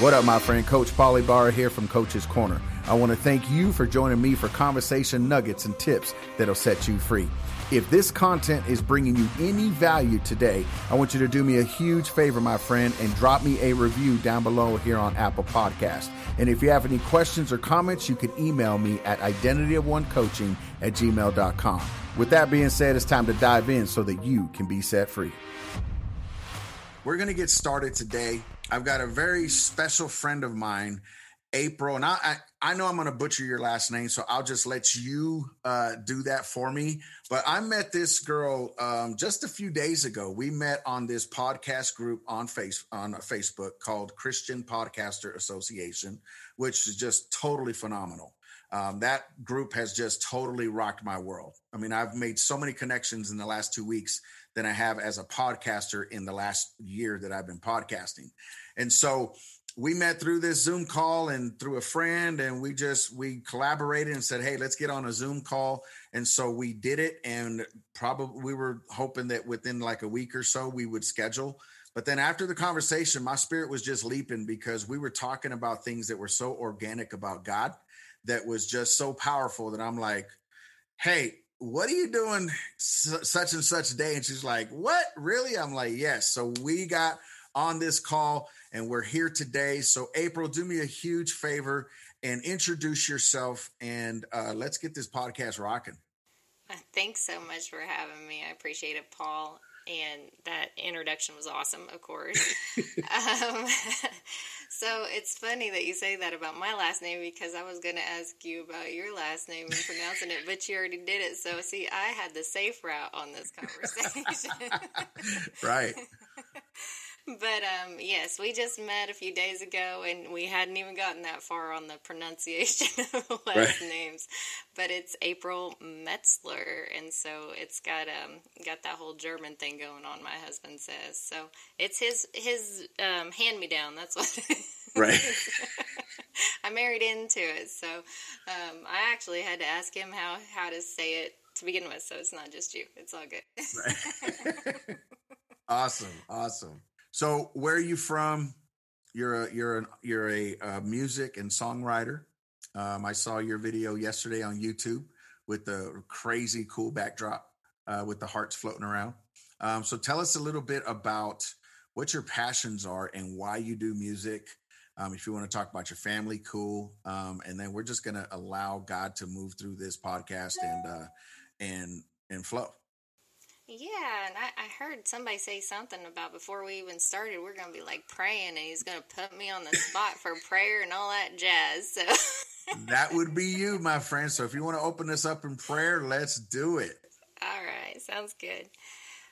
What up, my friend? Coach Paulie Barra here from Coach's Corner. I want to thank you for joining me for conversation nuggets and tips that'll set you free. If this content is bringing you any value today, I want you to do me a huge favor, my friend, and drop me a review down below here on Apple Podcast. And if you have any questions or comments, you can email me at identityofonecoaching at gmail.com. With that being said, it's time to dive in so that you can be set free. We're going to get started today I've got a very special friend of mine, April, and I I, I know I'm going to butcher your last name, so I'll just let you uh, do that for me. But I met this girl um, just a few days ago. We met on this podcast group on face on Facebook called Christian Podcaster Association, which is just totally phenomenal. Um, that group has just totally rocked my world. I mean, I've made so many connections in the last two weeks than I have as a podcaster in the last year that I've been podcasting. And so we met through this Zoom call and through a friend, and we just we collaborated and said, "Hey, let's get on a Zoom call." And so we did it, and probably we were hoping that within like a week or so we would schedule. But then after the conversation, my spirit was just leaping because we were talking about things that were so organic about God that was just so powerful that I'm like, "Hey, what are you doing such and such day? And she's like, what? Really? I'm like, yes. So we got on this call and we're here today. So April, do me a huge favor and introduce yourself and uh, let's get this podcast rocking. Thanks so much for having me. I appreciate it, Paul and that introduction was awesome, of course. um, so it's funny that you say that about my last name because I was going to ask you about your last name and pronouncing it, but you already did it. So see, I had the safe route on this conversation. right. But um, yes, we just met a few days ago, and we hadn't even gotten that far on the pronunciation of last right. names. But it's April Metzler, and so it's got um got that whole German thing going on. My husband says so. It's his his um, hand me down. That's what. right. I married into it, so um, I actually had to ask him how how to say it to begin with. So it's not just you; it's all good. right. awesome, awesome. So, where are you from? You're a you're a you're a, music and songwriter. Um, I saw your video yesterday on YouTube with the crazy cool backdrop uh, with the hearts floating around. Um, so, tell us a little bit about what your passions are and why you do music. Um, if you want to talk about your family, cool. Um, and then we're just going to allow God to move through this podcast and uh, and and flow. Yeah, and I, I heard somebody say something about before we even started, we're going to be like praying, and he's going to put me on the spot for prayer and all that jazz. So that would be you, my friend. So if you want to open this up in prayer, let's do it. All right, sounds good.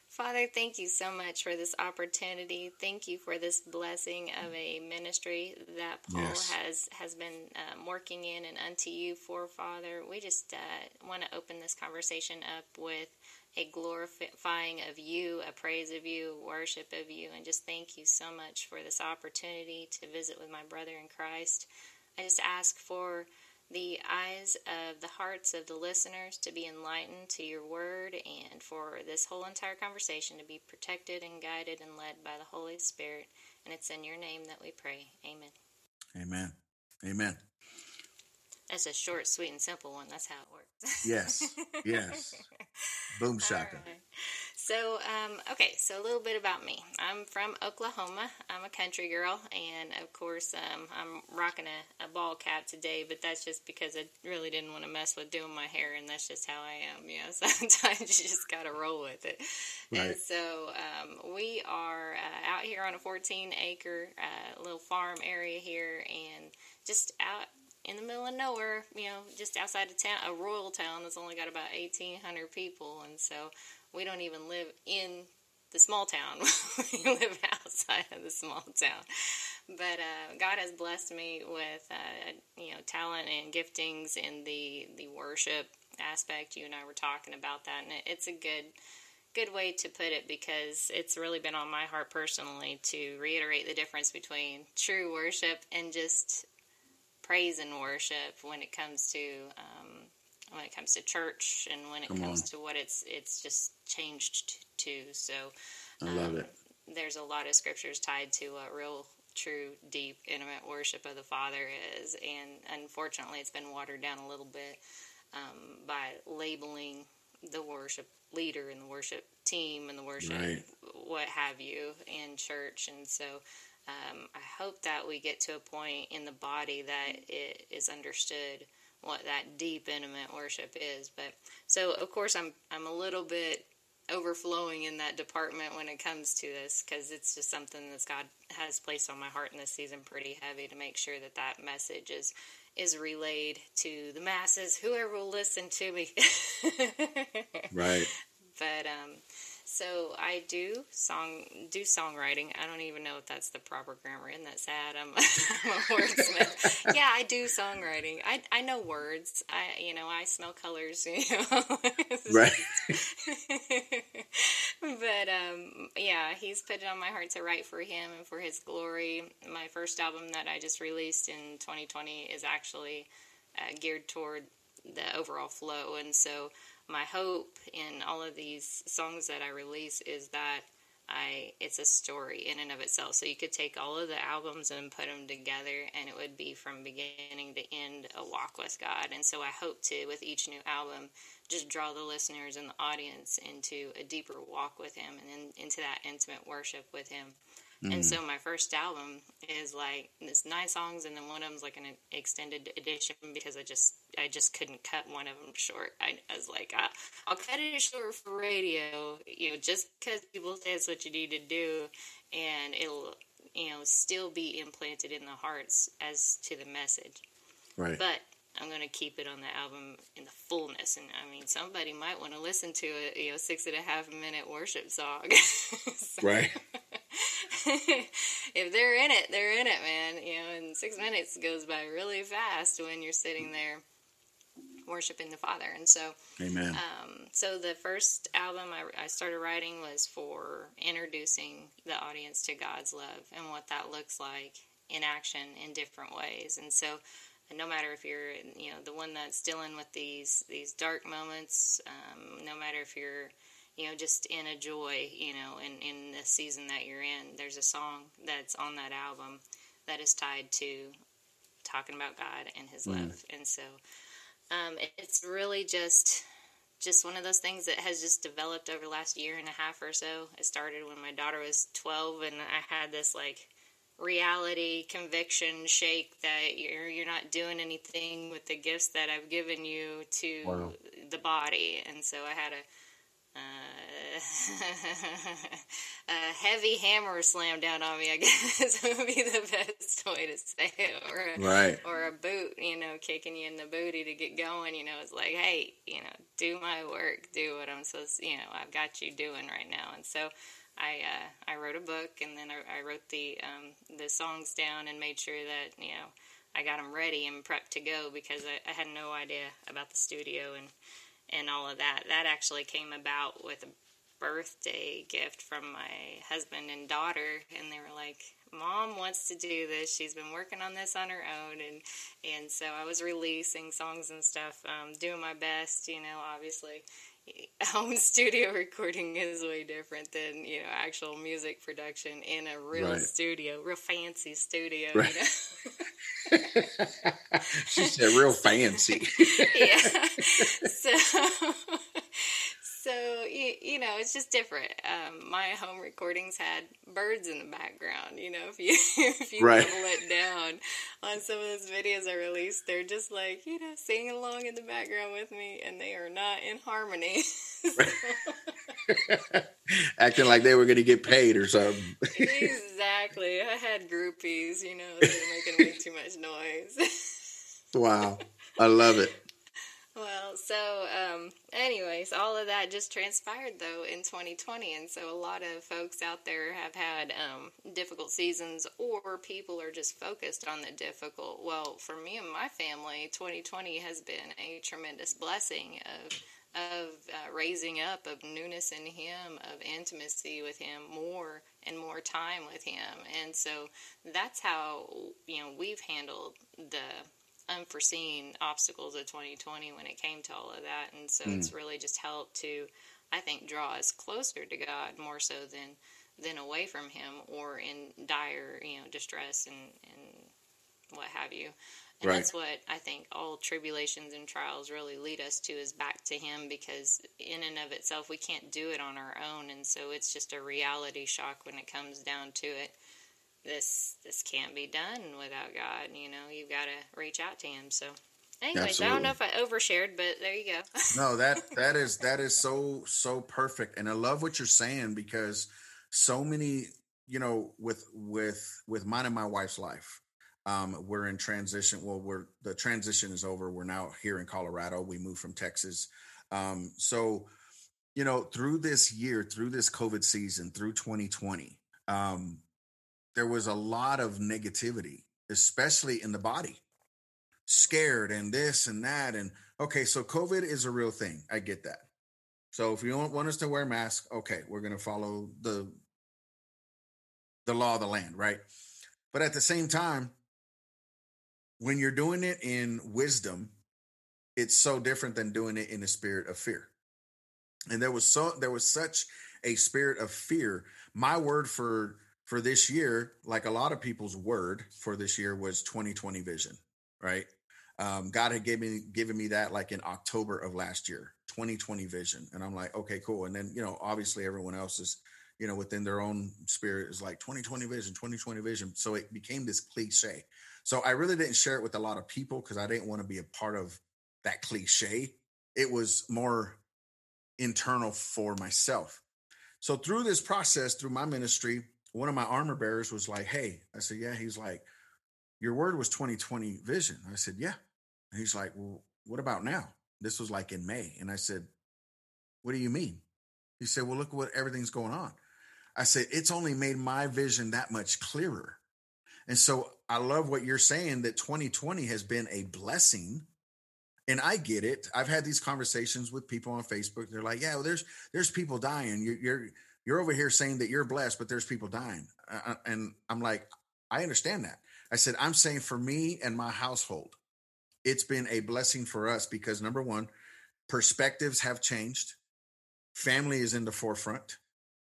Father, thank you so much for this opportunity. Thank you for this blessing of a ministry that Paul yes. has has been um, working in and unto you for, Father. We just uh, want to open this conversation up with a glorifying of you, a praise of you, worship of you, and just thank you so much for this opportunity to visit with my brother in Christ. I just ask for the eyes of the hearts of the listeners to be enlightened to your word and for this whole entire conversation to be protected and guided and led by the Holy Spirit. And it's in your name that we pray. Amen. Amen. Amen. That's a short, sweet, and simple one. That's how it works. yes. Yes. Boom shaka. Right. So, um, okay, so a little bit about me. I'm from Oklahoma. I'm a country girl, and of course, um, I'm rocking a, a, ball cap today, but that's just because I really didn't want to mess with doing my hair, and that's just how I am. You know, sometimes you just got to roll with it. Right. And so, um, we are uh, out here on a 14 acre uh, little farm area here, and just out in the middle of nowhere, you know, just outside of town, a rural town that's only got about 1,800 people. And so we don't even live in the small town. we live outside of the small town. But uh, God has blessed me with, uh, you know, talent and giftings in the, the worship aspect. You and I were talking about that. And it's a good good way to put it because it's really been on my heart personally to reiterate the difference between true worship and just praise and worship when it comes to um, when it comes to church and when it Come comes on. to what it's it's just changed to. So I love um, it. There's a lot of scriptures tied to uh, real true, deep, intimate worship of the Father is. And unfortunately, it's been watered down a little bit um, by labeling the worship leader and the worship team and the worship right. what have you in church. And so um, I hope that we get to a point in the body that it is understood what that deep, intimate worship is. But so, of course, I'm I'm a little bit overflowing in that department when it comes to this because it's just something that God has placed on my heart in this season pretty heavy to make sure that that message is is relayed to the masses, whoever will listen to me. right. But um, so I do song do songwriting. I don't even know if that's the proper grammar. Isn't that sad? I'm, I'm a wordsmith. yeah, I do songwriting. I I know words. I you know I smell colors. You know. right. but um, yeah, he's put it on my heart to write for him and for his glory. My first album that I just released in 2020 is actually uh, geared toward the overall flow, and so my hope in all of these songs that I release is that I it's a story in and of itself. So you could take all of the albums and put them together, and it would be from beginning to end a walk with God. And so I hope to, with each new album, just draw the listeners and the audience into a deeper walk with Him and in, into that intimate worship with Him. Mm. And so my first album is like it's nine songs, and then one of them's like an extended edition because I just I just couldn't cut one of them short. I, I was like, I, I'll cut it short for radio, you know, just because people say it's what you need to do, and it'll you know still be implanted in the hearts as to the message. Right. But I'm going to keep it on the album in the fullness. And I mean, somebody might want to listen to a you know six and a half minute worship song. so, right. if they're in it, they're in it, man. You know, and six minutes goes by really fast when you're sitting there worshiping the Father. And so, Amen. Um, so the first album I, I started writing was for introducing the audience to God's love and what that looks like in action in different ways. And so, no matter if you're, you know, the one that's dealing with these these dark moments, um, no matter if you're you know, just in a joy, you know, in, in the season that you're in. There's a song that's on that album that is tied to talking about God and His mm. love, and so um, it's really just just one of those things that has just developed over the last year and a half or so. It started when my daughter was 12, and I had this like reality conviction shake that you're you're not doing anything with the gifts that I've given you to wow. the body, and so I had a a heavy hammer slammed down on me, I guess would be the best way to say it. Or a, right. or a boot, you know, kicking you in the booty to get going. You know, it's like, hey, you know, do my work, do what I'm supposed. To, you know, I've got you doing right now, and so. I uh, I wrote a book and then I, I wrote the um, the songs down and made sure that you know I got them ready and prepped to go because I, I had no idea about the studio and and all of that. That actually came about with a birthday gift from my husband and daughter, and they were like, "Mom wants to do this. She's been working on this on her own," and and so I was releasing songs and stuff, um, doing my best. You know, obviously, home studio recording is way different than you know actual music production in a real right. studio, real fancy studio. Right. You know? she said real fancy. yeah. So so you, you know it's just different. Um, my home recordings had birds in the background you know if you if you right. level it down on some of those videos i released they're just like you know singing along in the background with me and they are not in harmony. Acting like they were going to get paid or something. Exactly. I had groupies you know they were making way too much noise. Wow. I love it well, so um, anyways, all of that just transpired though in 2020, and so a lot of folks out there have had um, difficult seasons, or people are just focused on the difficult. Well, for me and my family, 2020 has been a tremendous blessing of of uh, raising up, of newness in Him, of intimacy with Him, more and more time with Him, and so that's how you know we've handled the unforeseen obstacles of 2020 when it came to all of that. And so mm. it's really just helped to, I think, draw us closer to God more so than than away from him or in dire, you know, distress and, and what have you. And right. that's what I think all tribulations and trials really lead us to is back to Him because, in and of itself, we can't do it on our own. And so it's just a reality shock when it comes down to it. This this can't be done without God. You know, you've got to reach out to Him. So, anyways, Absolutely. I don't know if I overshared, but there you go. no, that that is that is so so perfect, and I love what you're saying because so many, you know, with with with mine and my wife's life um, we're in transition. Well, we're the transition is over. We're now here in Colorado. We moved from Texas. Um, so, you know, through this year, through this COVID season, through 2020, um, there was a lot of negativity, especially in the body, scared and this and that. And okay, so COVID is a real thing. I get that. So if you don't want us to wear masks, okay, we're going to follow the the law of the land, right? But at the same time, when you're doing it in wisdom, it's so different than doing it in a spirit of fear. And there was so there was such a spirit of fear. My word for for this year, like a lot of people's word for this year was 2020 vision, right? Um, God had given me given me that like in October of last year, 2020 vision. And I'm like, okay, cool. And then, you know, obviously everyone else is, you know, within their own spirit is like 2020 vision, 2020 vision. So it became this cliche. So I really didn't share it with a lot of people because I didn't want to be a part of that cliche. It was more internal for myself. So through this process, through my ministry, one of my armor bearers was like, Hey, I said, Yeah. He's like, Your word was 2020 vision. I said, Yeah. And he's like, Well, what about now? This was like in May. And I said, What do you mean? He said, Well, look what everything's going on. I said, It's only made my vision that much clearer. And so I love what you're saying that 2020 has been a blessing. And I get it. I've had these conversations with people on Facebook. They're like, "Yeah, well, there's there's people dying. You're you're you're over here saying that you're blessed, but there's people dying." Uh, uh and I'm like, I understand that. I said, I'm saying for me and my household, it's been a blessing for us because number one, perspectives have changed. Family is in the forefront.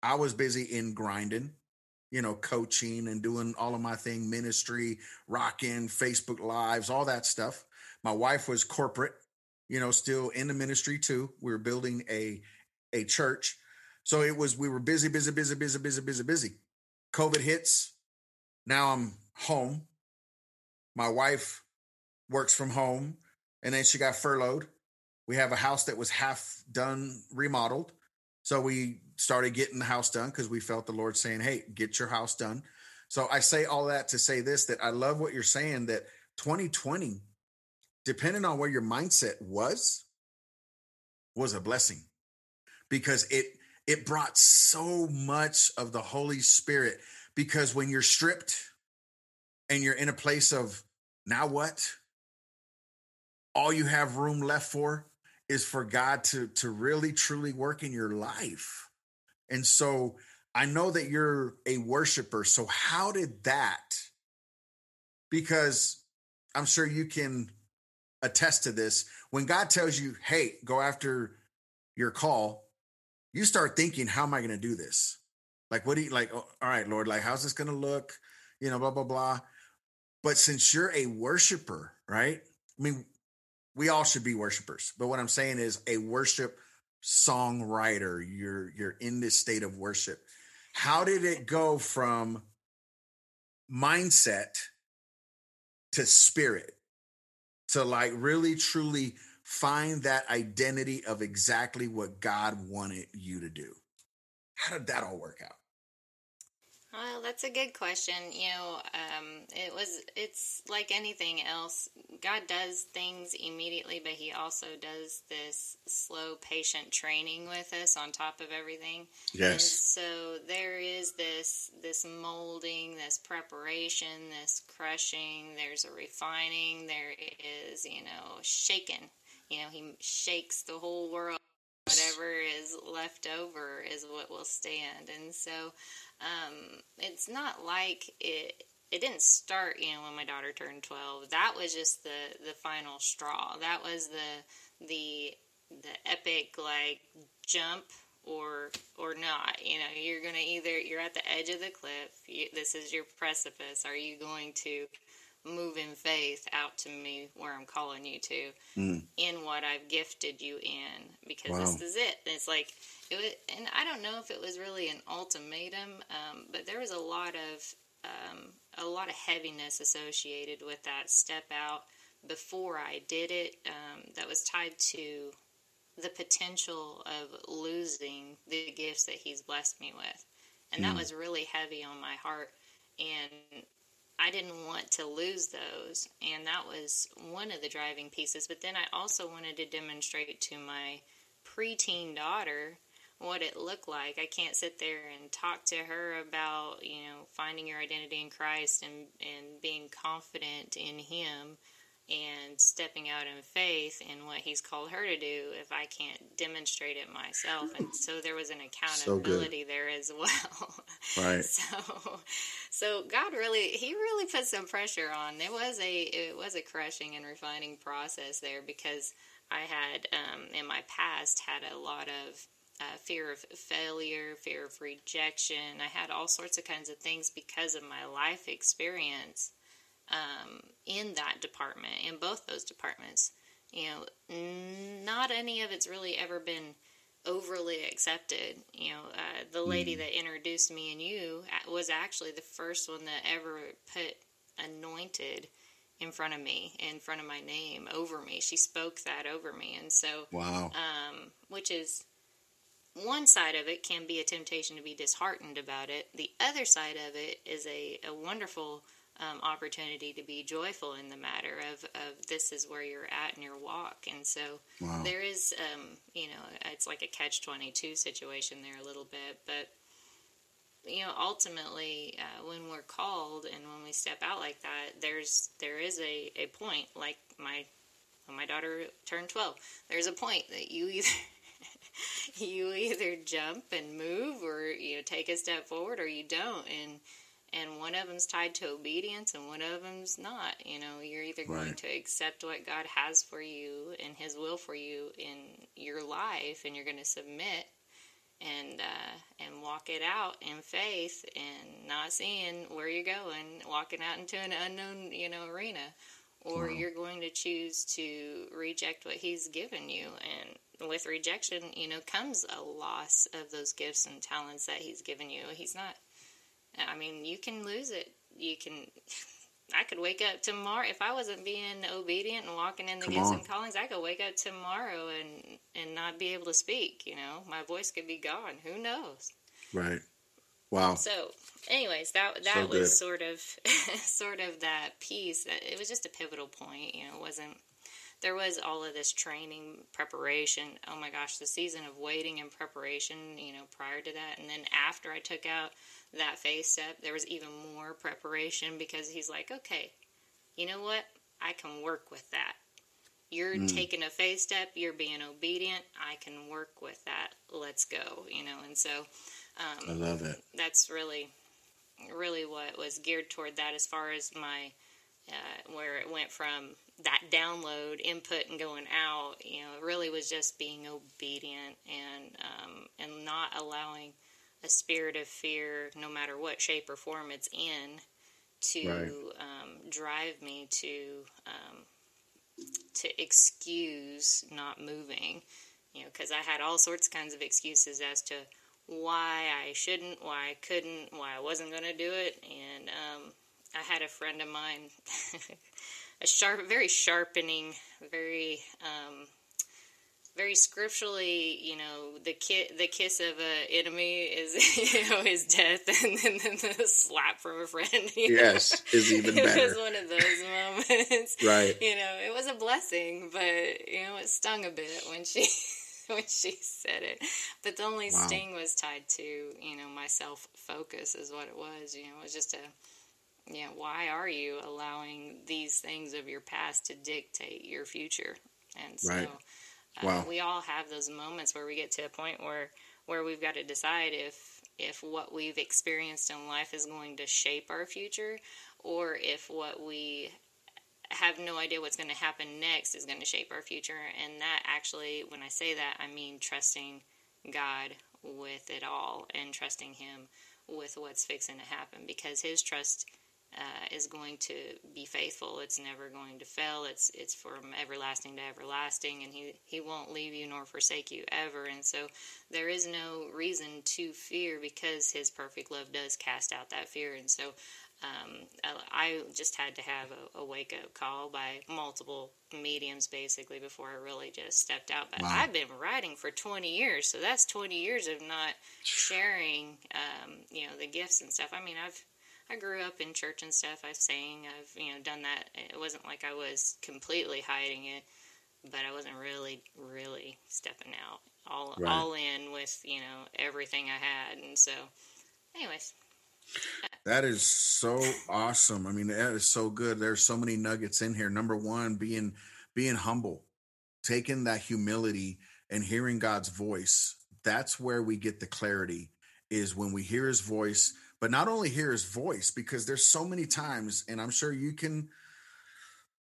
I was busy in grinding you know, coaching and doing all of my thing, ministry, rocking, Facebook lives, all that stuff. My wife was corporate, you know, still in the ministry too. We were building a a church. So it was we were busy, busy, busy, busy, busy, busy, busy. COVID hits. Now I'm home. My wife works from home and then she got furloughed. We have a house that was half done remodeled. So we started getting the house done because we felt the Lord saying, Hey, get your house done. So I say all that to say this that I love what you're saying that 2020, depending on where your mindset was, was a blessing because it it brought so much of the Holy Spirit. Because when you're stripped and you're in a place of now what? All you have room left for is for God to to really truly work in your life. And so I know that you're a worshiper. So how did that? Because I'm sure you can attest to this. When God tells you, "Hey, go after your call," you start thinking, "How am I going to do this?" Like, what do you like? Oh, all right, Lord, like, how's this going to look? You know, blah blah blah. But since you're a worshiper, right? I mean, we all should be worshipers. But what I'm saying is a worship songwriter. You're you're in this state of worship. How did it go from mindset to spirit to like really truly find that identity of exactly what God wanted you to do? How did that all work out? Well, that's a good question. You know, um, it was. It's like anything else. God does things immediately, but He also does this slow, patient training with us on top of everything. Yes. And so there is this this molding, this preparation, this crushing. There's a refining. There is, you know, shaking. You know, He shakes the whole world whatever is left over is what will stand. And so um, it's not like it. It didn't start, you know, when my daughter turned twelve. That was just the the final straw. That was the the the epic like jump or or not. You know, you're going to either you're at the edge of the cliff. You, this is your precipice. Are you going to move in faith out to me where I'm calling you to mm. in what I've gifted you in? Because wow. this is it. it's like it was, and I don't know if it was really an ultimatum, um, but there was a lot of um, a lot of heaviness associated with that step out before I did it. Um, that was tied to the potential of losing the gifts that he's blessed me with. And that mm. was really heavy on my heart. And I didn't want to lose those. And that was one of the driving pieces. But then I also wanted to demonstrate to my preteen daughter what it looked like. I can't sit there and talk to her about, you know, finding your identity in Christ and, and being confident in Him and stepping out in faith in what he's called her to do if I can't demonstrate it myself. And so there was an accountability so there as well. Right. so so God really he really put some pressure on. There was a it was a crushing and refining process there because I had um, in my past had a lot of uh, fear of failure, fear of rejection. I had all sorts of kinds of things because of my life experience um, in that department, in both those departments. You know, not any of it's really ever been overly accepted. You know, uh, the lady mm. that introduced me and you was actually the first one that ever put anointed in front of me, in front of my name, over me. She spoke that over me, and so wow, um, which is one side of it can be a temptation to be disheartened about it. The other side of it is a, a wonderful um, opportunity to be joyful in the matter of, of this is where you're at in your walk. And so wow. there is, um, you know, it's like a catch 22 situation there a little bit. But, you know, ultimately, uh, when we're called and when we step out like that, there's, there is a, a point, like my, when my daughter turned 12, there's a point that you either, you either jump and move or, you know, take a step forward or you don't. And, and one of them's tied to obedience and one of them's not you know you're either right. going to accept what god has for you and his will for you in your life and you're going to submit and uh, and walk it out in faith and not seeing where you're going walking out into an unknown you know arena or wow. you're going to choose to reject what he's given you and with rejection you know comes a loss of those gifts and talents that he's given you he's not I mean, you can lose it. You can. I could wake up tomorrow if I wasn't being obedient and walking in the Come gifts on. and callings. I could wake up tomorrow and and not be able to speak. You know, my voice could be gone. Who knows? Right. Wow. So, anyways, that that so was sort of sort of that piece. That it was just a pivotal point. You know, it wasn't there was all of this training preparation oh my gosh the season of waiting and preparation you know prior to that and then after i took out that face step, there was even more preparation because he's like, okay, you know what? I can work with that. You're mm. taking a face step, you're being obedient. I can work with that. Let's go, you know. And so, um, I love it. That's really, really what was geared toward that as far as my, uh, where it went from that download input and going out, you know, it really was just being obedient and, um, and not allowing a spirit of fear, no matter what shape or form it's in, to right. um, drive me to um, to excuse not moving. You know, because I had all sorts of kinds of excuses as to why I shouldn't, why I couldn't, why I wasn't going to do it, and um, I had a friend of mine, a sharp, very sharpening, very um, very scripturally, you know, the ki- the kiss of an enemy is you know his death, and then, then the slap from a friend. yes, know? is even better. It was one of those moments, right? You know, it was a blessing, but you know, it stung a bit when she when she said it. But the only wow. sting was tied to you know my self focus is what it was. You know, it was just a yeah. why are you allowing these things of your past to dictate your future? And so. Right Wow. Uh, we all have those moments where we get to a point where where we've got to decide if if what we've experienced in life is going to shape our future or if what we have no idea what's going to happen next is going to shape our future and that actually when I say that I mean trusting God with it all and trusting Him with what's fixing to happen because His trust uh, is going to be faithful. It's never going to fail. It's it's from everlasting to everlasting, and he he won't leave you nor forsake you ever. And so there is no reason to fear because his perfect love does cast out that fear. And so um, I just had to have a, a wake up call by multiple mediums basically before I really just stepped out. But wow. I've been writing for 20 years, so that's 20 years of not sharing, um, you know, the gifts and stuff. I mean, I've I grew up in church and stuff. I've sang. I've you know done that. It wasn't like I was completely hiding it, but I wasn't really really stepping out all right. all in with you know everything I had. And so, anyways. That is so awesome. I mean, that is so good. There's so many nuggets in here. Number one, being being humble, taking that humility and hearing God's voice. That's where we get the clarity. Is when we hear His voice but not only hear his voice because there's so many times and i'm sure you can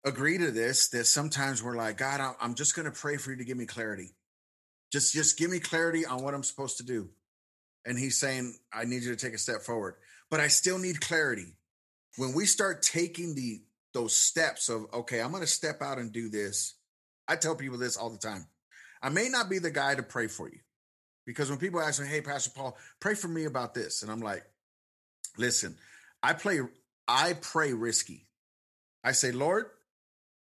agree to this that sometimes we're like god i'm just going to pray for you to give me clarity. Just just give me clarity on what i'm supposed to do. And he's saying i need you to take a step forward. But i still need clarity. When we start taking the those steps of okay i'm going to step out and do this i tell people this all the time i may not be the guy to pray for you. Because when people ask me hey pastor paul pray for me about this and i'm like Listen, I play I pray risky. I say, Lord,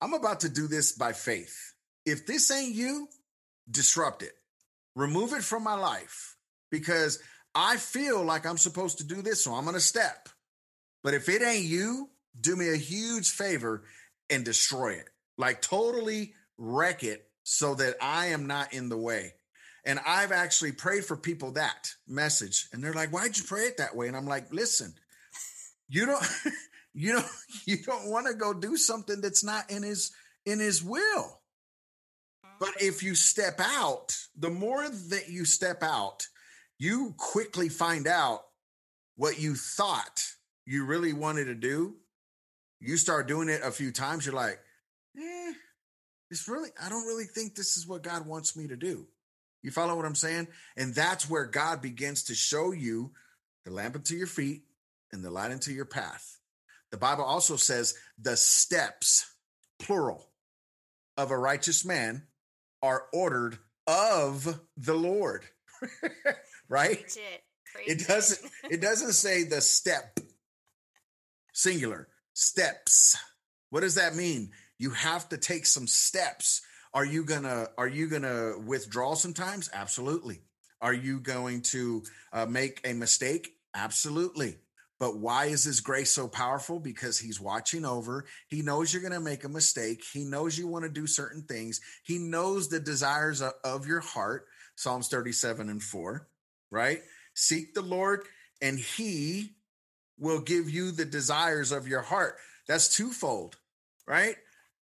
I'm about to do this by faith. If this ain't you, disrupt it. Remove it from my life because I feel like I'm supposed to do this, so I'm going to step. But if it ain't you, do me a huge favor and destroy it. Like totally wreck it so that I am not in the way. And I've actually prayed for people that message, and they're like, "Why'd you pray it that way?" And I'm like, "Listen, you don't, you don't, you don't want to go do something that's not in his in his will. But if you step out, the more that you step out, you quickly find out what you thought you really wanted to do. You start doing it a few times, you're like, eh, it's really, I don't really think this is what God wants me to do. You follow what I'm saying? And that's where God begins to show you the lamp unto your feet and the light into your path. The Bible also says the steps, plural, of a righteous man are ordered of the Lord. right? It. it doesn't it doesn't say the step singular steps. What does that mean? You have to take some steps are you gonna Are you gonna withdraw sometimes? Absolutely. Are you going to uh, make a mistake? Absolutely. But why is His grace so powerful? Because He's watching over. He knows you're going to make a mistake. He knows you want to do certain things. He knows the desires of, of your heart. Psalms 37 and 4, right? Seek the Lord, and He will give you the desires of your heart. That's twofold, right?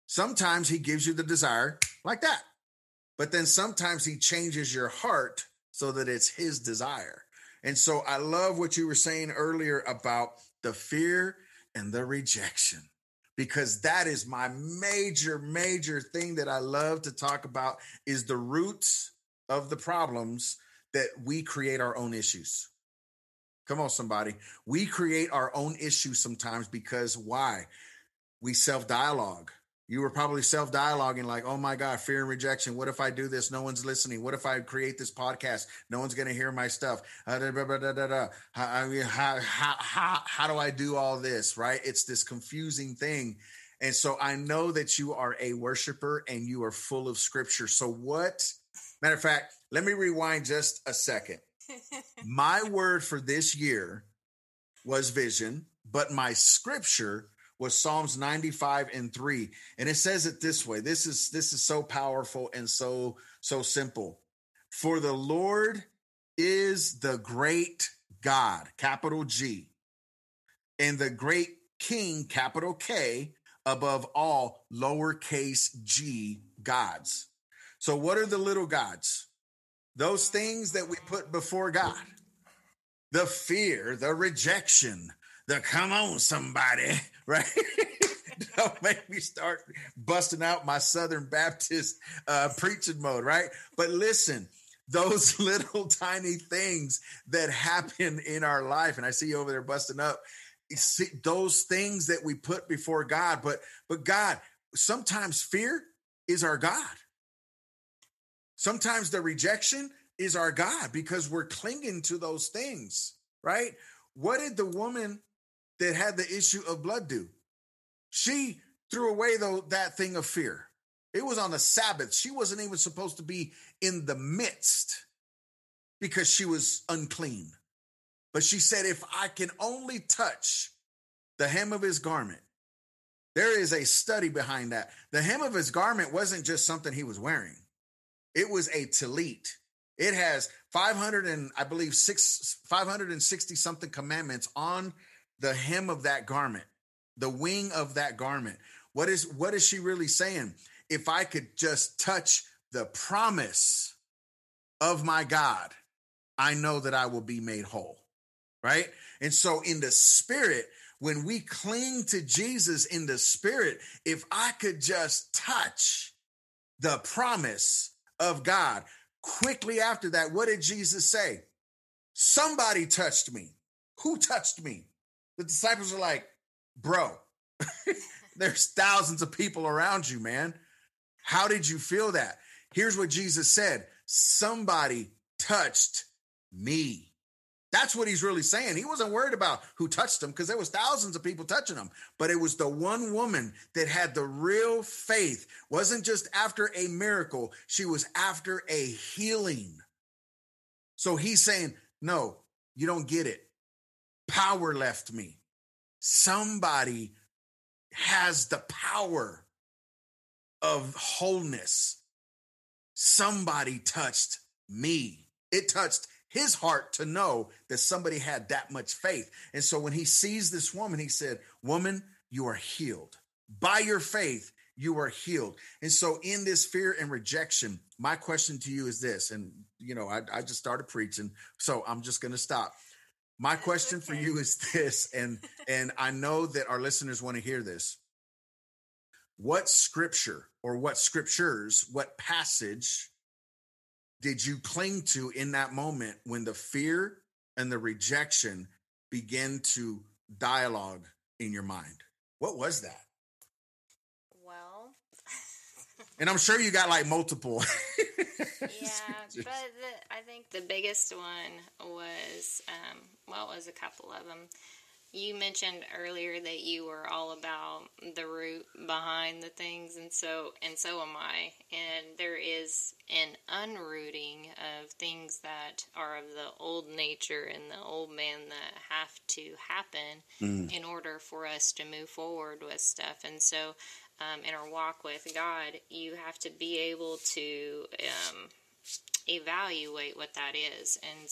Sometimes he gives you the desire like that. But then sometimes he changes your heart so that it's his desire. And so I love what you were saying earlier about the fear and the rejection because that is my major major thing that I love to talk about is the roots of the problems that we create our own issues. Come on somebody. We create our own issues sometimes because why? We self-dialogue you were probably self dialoguing like, oh my God, fear and rejection. What if I do this? No one's listening. What if I create this podcast? No one's going to hear my stuff. Uh, da, da, da, how, how, how, how do I do all this? Right? It's this confusing thing. And so I know that you are a worshiper and you are full of scripture. So, what, matter of fact, let me rewind just a second. my word for this year was vision, but my scripture was Psalms 95 and 3. And it says it this way. This is this is so powerful and so so simple. For the Lord is the great God, capital G, and the great King, capital K, above all lowercase g gods. So, what are the little gods? Those things that we put before God the fear, the rejection, the come on somebody, right? Don't make me start busting out my Southern Baptist uh, preaching mode, right? But listen, those little tiny things that happen in our life. And I see you over there busting up. See, those things that we put before God, but but God, sometimes fear is our God. Sometimes the rejection is our God because we're clinging to those things, right? What did the woman that had the issue of blood do? She threw away though that thing of fear. It was on the Sabbath. She wasn't even supposed to be in the midst because she was unclean. But she said, if I can only touch the hem of his garment, there is a study behind that. The hem of his garment wasn't just something he was wearing. It was a talit. It has 500 and I believe six 560 something commandments on the hem of that garment, the wing of that garment. What is what is she really saying? If I could just touch the promise of my God, I know that I will be made whole. Right? And so in the spirit, when we cling to Jesus in the spirit, if I could just touch the promise of God, quickly after that, what did Jesus say? Somebody touched me. Who touched me? The disciples are like, bro, there's thousands of people around you, man. How did you feel that? Here's what Jesus said somebody touched me. That's what he's really saying. He wasn't worried about who touched him because there was thousands of people touching him, but it was the one woman that had the real faith. Wasn't just after a miracle, she was after a healing. So he's saying, "No, you don't get it. Power left me. Somebody has the power of wholeness. Somebody touched me. It touched his heart to know that somebody had that much faith. And so when he sees this woman, he said, Woman, you are healed. By your faith, you are healed. And so in this fear and rejection, my question to you is this, and you know, I, I just started preaching, so I'm just gonna stop. My question for you is this, and and I know that our listeners want to hear this. What scripture or what scriptures, what passage did you cling to in that moment when the fear and the rejection began to dialogue in your mind? What was that? Well, and I'm sure you got like multiple. yeah, but the, I think the biggest one was, um, well, it was a couple of them. You mentioned earlier that you were all about the root behind the things, and so and so am I. And there is an unrooting of things that are of the old nature and the old man that have to happen mm. in order for us to move forward with stuff. And so, um, in our walk with God, you have to be able to. Um, evaluate what that is. And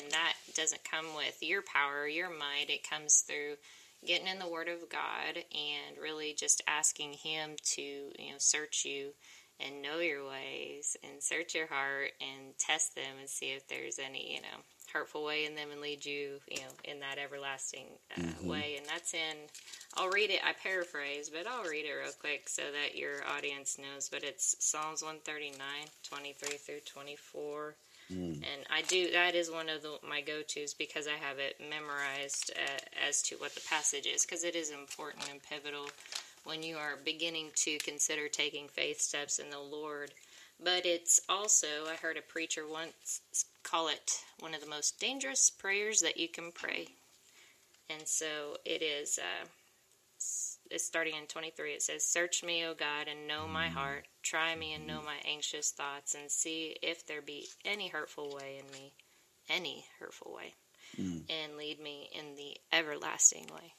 and that doesn't come with your power your might. It comes through getting in the word of god and really just asking him to you know search you and know your ways and search your heart and test them and see if there's any you know hurtful way in them and lead you, you know, in that everlasting uh, mm-hmm. way. And that's in, I'll read it, I paraphrase, but I'll read it real quick so that your audience knows. But it's Psalms 139, 23 through 24. Mm. And I do, that is one of the, my go tos because I have it memorized uh, as to what the passage is because it is important and pivotal when you are beginning to consider taking faith steps in the Lord but it's also, I heard a preacher once call it one of the most dangerous prayers that you can pray. And so it is, uh, it's starting in 23. It says, Search me, O God, and know my heart. Try me and know my anxious thoughts, and see if there be any hurtful way in me, any hurtful way, mm. and lead me in the everlasting way.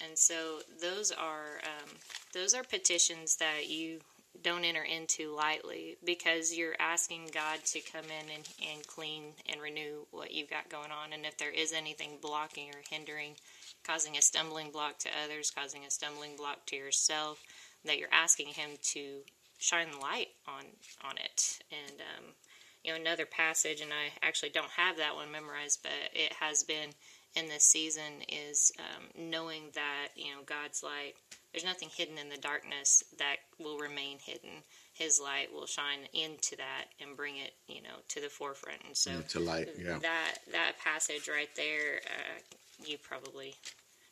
And so those are um, those are petitions that you don't enter into lightly because you're asking God to come in and, and clean and renew what you've got going on. And if there is anything blocking or hindering, causing a stumbling block to others, causing a stumbling block to yourself, that you're asking Him to shine light on on it. And um, you know, another passage, and I actually don't have that one memorized, but it has been in this season is um, knowing that you know God's light there's nothing hidden in the darkness that will remain hidden. His light will shine into that and bring it, you know, to the forefront. And so to light, yeah. That that passage right there, uh, you probably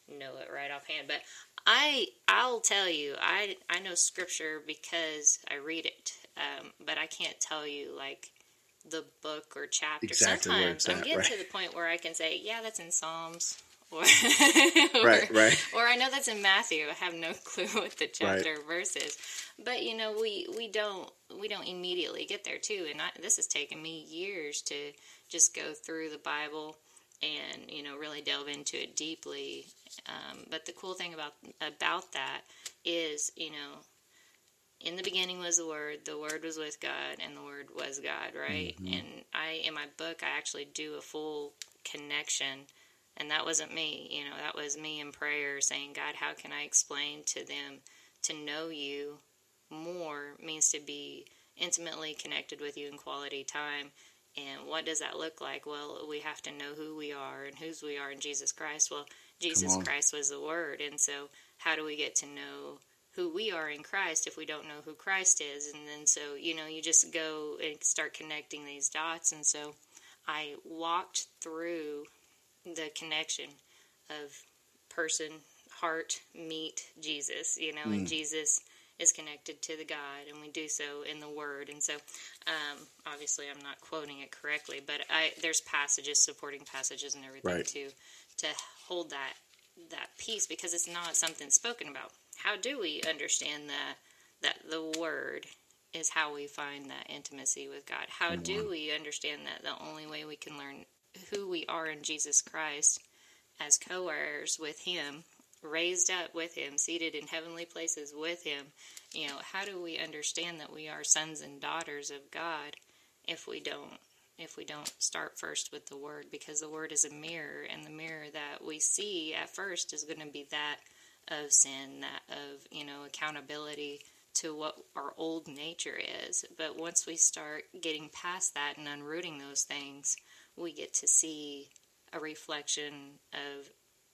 know it right offhand, but I I'll tell you, I I know scripture because I read it, um, but I can't tell you like the book or chapter. Exactly Sometimes I'm getting right. to the point where I can say, yeah, that's in Psalms. Or, right, right. Or I know that's in Matthew. I have no clue what the chapter right. verse is, but you know we we don't we don't immediately get there too. And I, this has taken me years to just go through the Bible and you know really delve into it deeply. Um, but the cool thing about about that is you know in the beginning was the word the word was with god and the word was god right mm-hmm. and i in my book i actually do a full connection and that wasn't me you know that was me in prayer saying god how can i explain to them to know you more means to be intimately connected with you in quality time? And what does that look like? Well we have to know who we are and whose we are in jesus christ. Well jesus christ was the word. And so how do we get to know who we are in Christ if we don't know who Christ is. And then so, you know, you just go and start connecting these dots. And so I walked through the connection of person, heart, meet Jesus, you know, mm. and Jesus is connected to the God, and we do so in the Word. And so, um, obviously, I'm not quoting it correctly, but I, there's passages, supporting passages, and everything right. to to hold that that piece because it's not something spoken about how do we understand that that the word is how we find that intimacy with God? How do we understand that the only way we can learn who we are in Jesus Christ as co-heirs with him, raised up with him, seated in heavenly places with him, you know, how do we understand that we are sons and daughters of God if we don't if we don't start first with the word because the word is a mirror and the mirror that we see at first is going to be that of sin, that of, you know, accountability to what our old nature is. But once we start getting past that and unrooting those things, we get to see a reflection of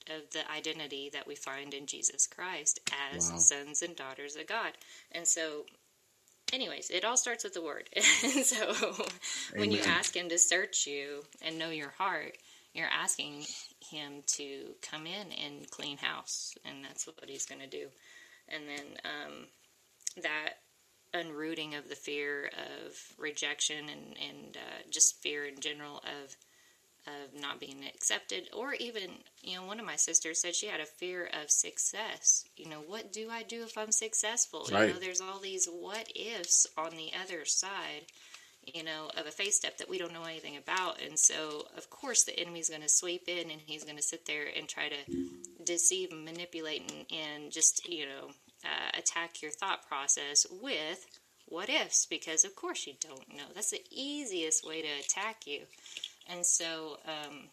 of the identity that we find in Jesus Christ as Wow. sons and daughters of God. And so anyways, it all starts with the word. and so when you ask him to search you and know your heart, you're asking him to come in and clean house, and that's what he's going to do. And then um, that unrooting of the fear of rejection and and uh, just fear in general of of not being accepted, or even you know, one of my sisters said she had a fear of success. You know, what do I do if I'm successful? You know, there's all these what ifs on the other side you know, of a face step that we don't know anything about. And so, of course, the enemy's going to sweep in and he's going to sit there and try to deceive and manipulate and, and just, you know, uh, attack your thought process with what ifs, because of course you don't know. That's the easiest way to attack you. And so, um,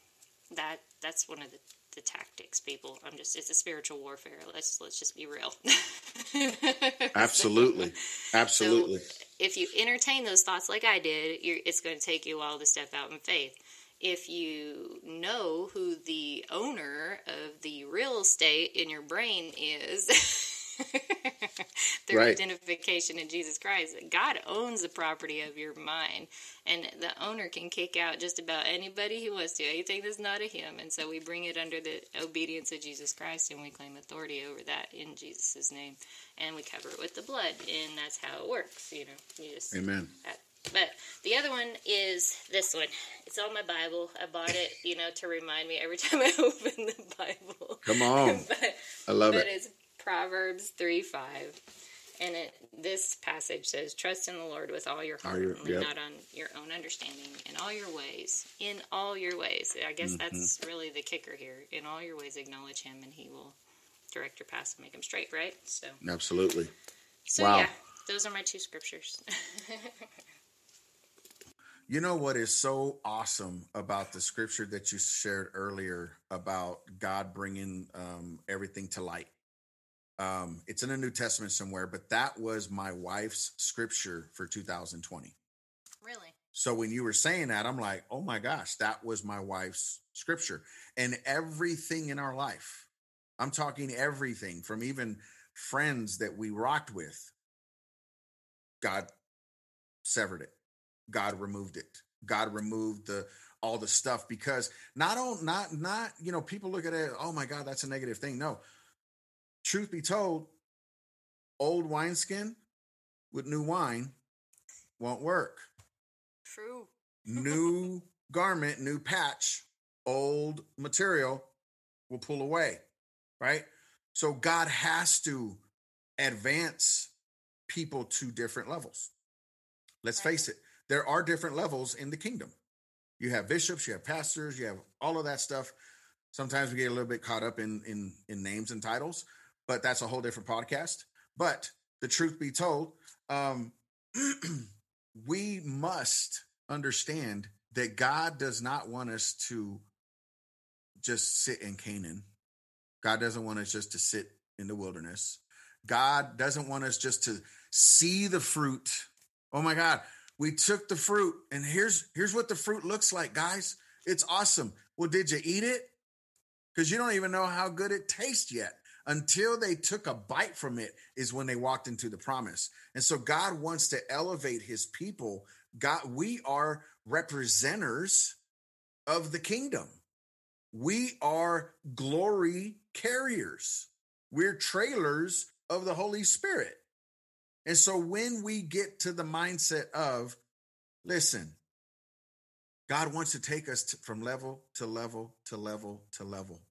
that that's one of the, the tactics, people. I'm just it's a spiritual warfare. Let's let's just be real. Absolutely. Absolutely. if you entertain those thoughts like I did, you're, it's going to take you a while to step out in faith. If you know who the owner of the real estate in your brain is, through Right. identification in Jesus Christ, God owns the property of your mind, and the owner can kick out just about anybody he wants to, anything that's not of Him. And so we bring it under the obedience of Jesus Christ, and we claim authority over that in Jesus' name, and we cover it with the blood, and that's how it works. You know, you just Amen. that. But the other one is this one. It's on my Bible. I bought it, you know, to remind me every time I open the Bible. Come on. but I love it. it's Proverbs 3 5. And it, this passage says, Trust in the Lord with all your heart, All your- and yep. not on your own understanding, in all your ways. In all your ways. I guess Mm-hmm. that's really the kicker here. In all your ways, acknowledge Him, and He will direct your paths and make them straight, right? So, Absolutely. so Wow. yeah, those are my two scriptures. You know what is so awesome about the scripture that you shared earlier about God bringing um, everything to light? Um, it's in the New Testament somewhere, but that was my wife's scripture for 2020. really? So when you were saying that, I'm like, oh my gosh, that was my wife's scripture. And everything in our life, I'm talking everything from even friends that we rocked with, God severed it. God removed it. God removed the all the stuff because not on not not you know people look at it oh my god that's a negative thing no truth be told old wineskin with new wine won't work True. new garment new patch old material will pull away right so god has to advance people to different levels let's Right. face it there are different levels in the kingdom you have bishops, you have pastors, you have all of that stuff. Sometimes we get a little bit caught up in in in names and titles, but that's a whole different podcast. But the truth be told, um, we must understand that God does not want us to just sit in Canaan. God doesn't want us just to sit in the wilderness. God doesn't want us just to see the fruit. Oh my God, we took the fruit and here's here's what the fruit looks like, guys. It's awesome. Well, did you eat it? Because you don't even know how good it tastes yet. Until they took a bite from it is when they walked into the promise. And so God wants to elevate his people. God, we are representers of the kingdom. We are glory carriers. We're trailers of the Holy Spirit. And so when we get to the mindset of, listen, God wants to take us to, from level to level to level to level,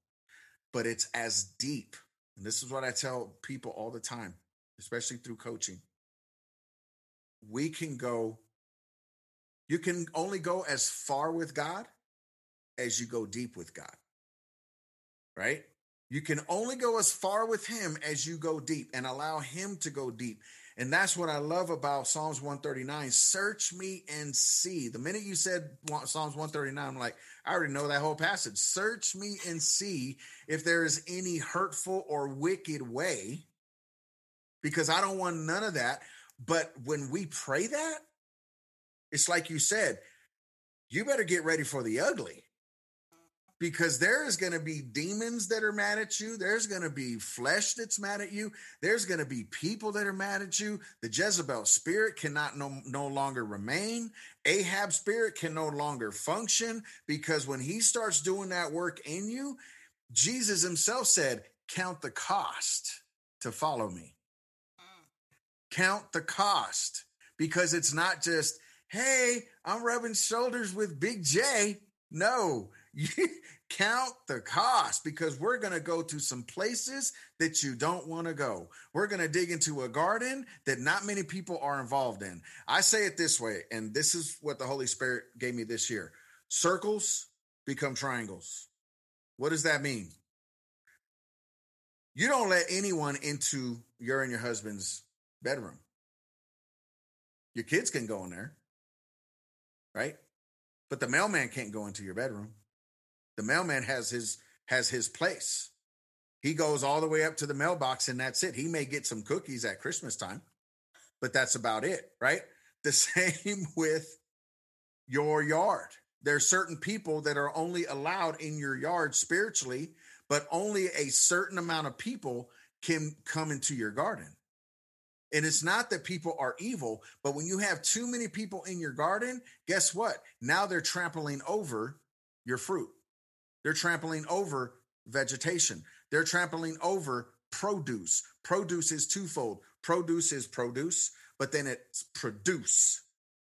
but it's as deep. And this is what I tell people all the time, especially through coaching. We can go, you can only go as far with God as you go deep with God, right? You can only go as far with Him as you go deep and allow Him to go deep. And that's what I love about Psalms 139. Search me and see. The minute you said Psalms 139, I'm like, I already know that whole passage. Search me and see if there is any hurtful or wicked way, because I don't want none of that. But when we pray that, it's like you said, you better get ready for the ugly because there is going to be demons that are mad at you. There's going to be flesh that's mad at you. There's going to be people that are mad at you. The Jezebel spirit cannot no, no longer remain. Ahab spirit can no longer function because when he starts doing that work in you, Jesus himself said, Count the cost to follow me. Count the cost because it's not just, hey, I'm rubbing shoulders with Big J. No, count the cost because we're going to go to some places that you don't want to go. We're going to dig into a garden that not many people are involved in. I say it this way, and this is what the Holy Spirit gave me this year circles become triangles. What does that mean? You don't let anyone into your and your husband's bedroom. Your kids can go in there, right? But the mailman can't go into your bedroom. The mailman has his has his place. He goes all the way up to the mailbox and that's it. He may get some cookies at Christmas time, but that's about it, right? The same with your yard. There are certain people that are only allowed in your yard spiritually, but only a certain amount of people can come into your garden. And it's not that people are evil, but when you have too many people in your garden, guess what? Now they're trampling over your fruit. They're trampling over vegetation. They're trampling over produce. Produce is twofold. Produce is produce, but then it's produce.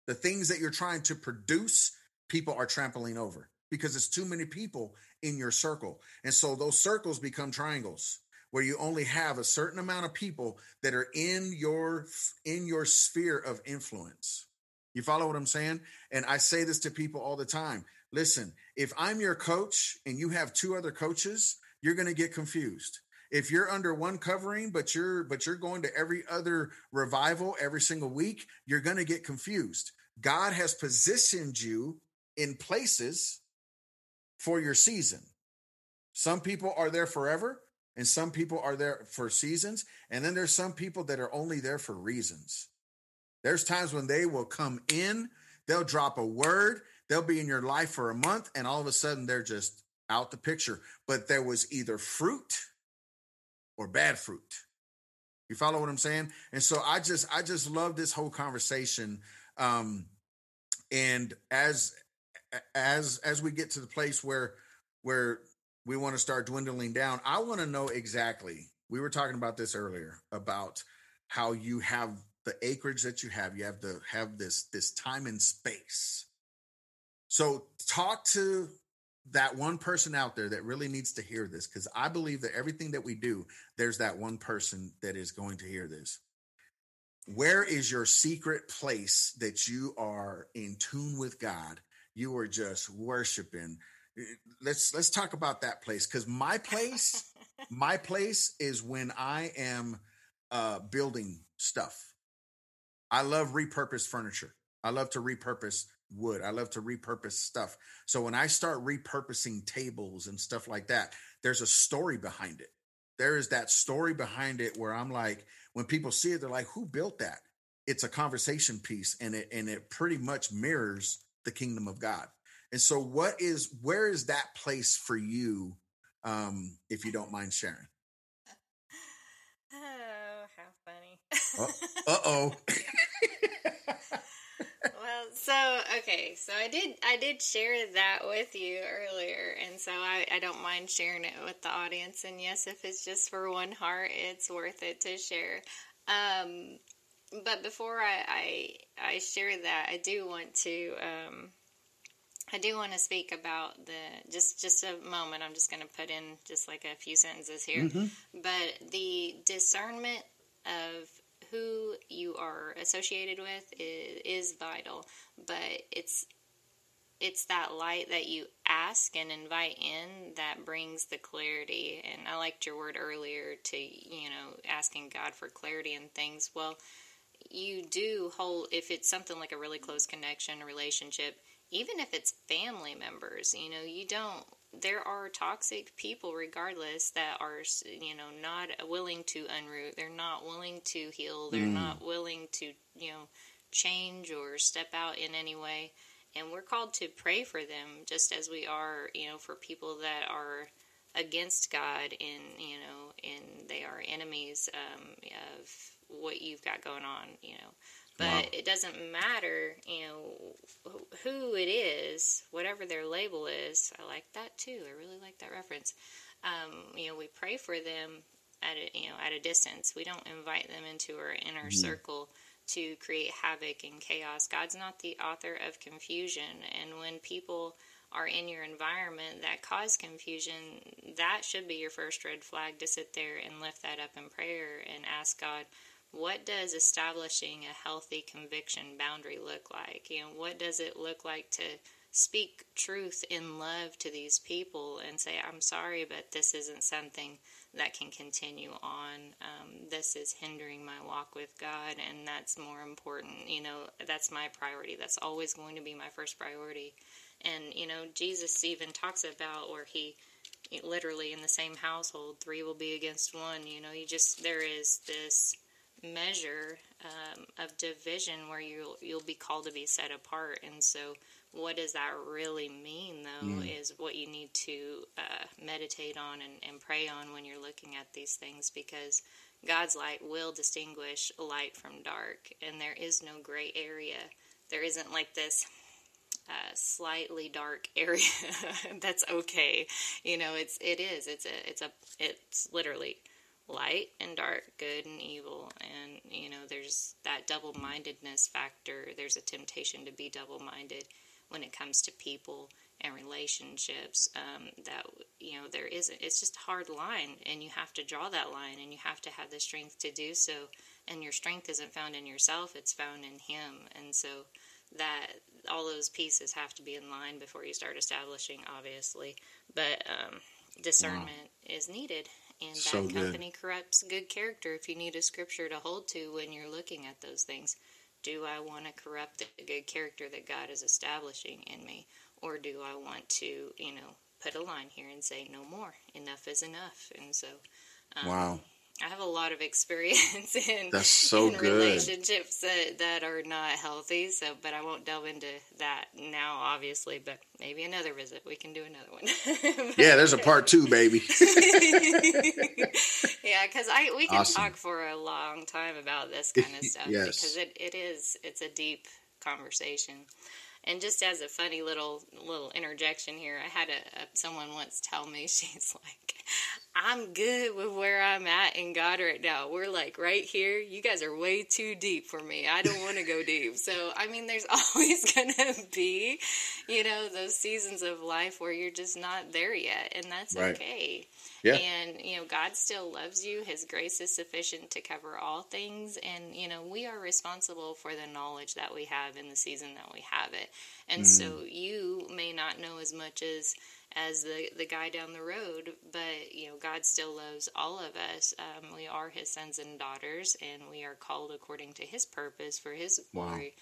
The things that you're trying to produce, people are trampling over because it's too many people in your circle. And so those circles become triangles where you only have a certain amount of people that are in your in your sphere of influence. You follow what I'm saying? And I say this to people all the time. Listen, if I'm your coach and you have two other coaches, you're going to get confused. If you're under one covering but you're but you're going to every other revival every single week, you're going to get confused. God has positioned you in places for your season. Some people are there forever, and some people are there for seasons and then there's some people that are only there for reasons there's times when they will come in they'll drop a word they'll be in your life for a month and all of a sudden they're just out the picture but there was either fruit or bad fruit You follow what I'm saying? And so I just I just love this whole conversation. Um and as as as we get to the place where where we want to start dwindling down, I want to know exactly. We were talking about this earlier about how you have the acreage that you have. You have to have this this time and space. So talk to that one person out there that really needs to hear this because I believe that everything that we do, there's that one person that is going to hear this. Where is your secret place that you are in tune with God? You are just worshiping. Eh, let's let's talk about that place because my place, my place is when I am uh, building stuff. I love repurposed furniture. I love to repurpose wood. I love to repurpose stuff. So when I start repurposing tables and stuff like that, there's a story behind it. There is that story behind it where I'm like, when people see it, they're like, who built that? It's a conversation piece and it and it pretty much mirrors the kingdom of God. And so what is where is that place for you um if you don't mind sharing? Oh, how funny. uh oh. well, so okay, so I did I did share that with you earlier, and so I, I don't mind sharing it with the audience. And yes, if it's just for one heart, it's worth it to share. Um, but before I, I I share that, I do want to um, I do want to speak about the just just a moment. I'm just going to put in just like a few sentences here, mm-hmm. but the discernment of who you are associated with is, is vital, but it's it's that light that you ask and invite in that brings the clarity. And I liked your word earlier to, you know, asking God for clarity and things. Well, you do hold, if it's something like a really close connection, relationship, even if it's family members, you know, you don't there are toxic people regardless that are you know not willing to unroot. They're not willing to heal. They're mm. not willing to you know change or step out in any way. And we're called to pray for them just as we are you know for people that are against god and you know and they are enemies um, of what you've got going on you know but wow. it doesn't matter, you know, who it is, whatever their label is. I like that too. I really like that reference. Um, you know, we pray for them at a, you know at a distance. We don't invite them into our inner mm-hmm. circle to create havoc and chaos. God's not the author of confusion, and when people are in your environment that cause confusion, that should be your first red flag to sit there and lift that up in prayer and ask God what does establishing a healthy conviction boundary look like? Know, what does it look like to speak truth in love to these people and say, I'm sorry, but this isn't something that can continue on. Um, this is hindering my walk with God, and that's more important. You know, that's my priority. That's always going to be my first priority. And, you know, Jesus even talks about where he literally in the same household, three will be against one. You know, you just, there is this measure um, of division where you'll you'll be called to be set apart. And so what does that really mean though mm. is what you need to uh, meditate on and, and pray on when you're looking at these things because god's light will distinguish light from dark. And there is no gray area. There isn't like this uh, slightly dark area that's okay. You know it's it is. It's a it's a it's literally light and dark, good and evil. And, you know, there's that double mindedness factor. There's a temptation to be double minded when it comes to people and relationships. Um, that, you know, there isn't, it's just a hard line, and you have to draw that line, and you have to have the strength to do so. And your strength isn't found in yourself, it's found in Him. And so, that all those pieces have to be in line before you start establishing, obviously. But um, discernment wow. is needed and so bad company corrupts good character if you need a scripture to hold to when you're looking at those things. Do I want to corrupt the good character that God is establishing in me? Or do I want to, you know, put a line here and say, no more, enough is enough? And so, um, wow. I have a lot of experience in, That's so in good. relationships that, that are not healthy. So, but I won't delve into that now, obviously. But maybe another visit, we can do another one. yeah, there's a part two, baby. yeah, because I we can awesome. talk for a long time about this kind of stuff Yes. because it, it is it's a deep conversation. And just as a funny little little interjection here, I had a, a someone once tell me she's like, "I'm good with where I'm at in God right now. We're like right here. You guys are way too deep for me. I don't want to go deep." So I mean, there's always gonna be, you know, those seasons of life where you're just not there yet, and that's Right. okay. Yeah. And, you know, God still loves you. His grace is sufficient to cover all things. And, you know, we are responsible for the knowledge that we have in the season that we have it. And so you may not know as much as as the, the guy down the road, but, you know, God still loves all of us. Um, we are his sons and daughters, and we are called according to his purpose for his Wow. glory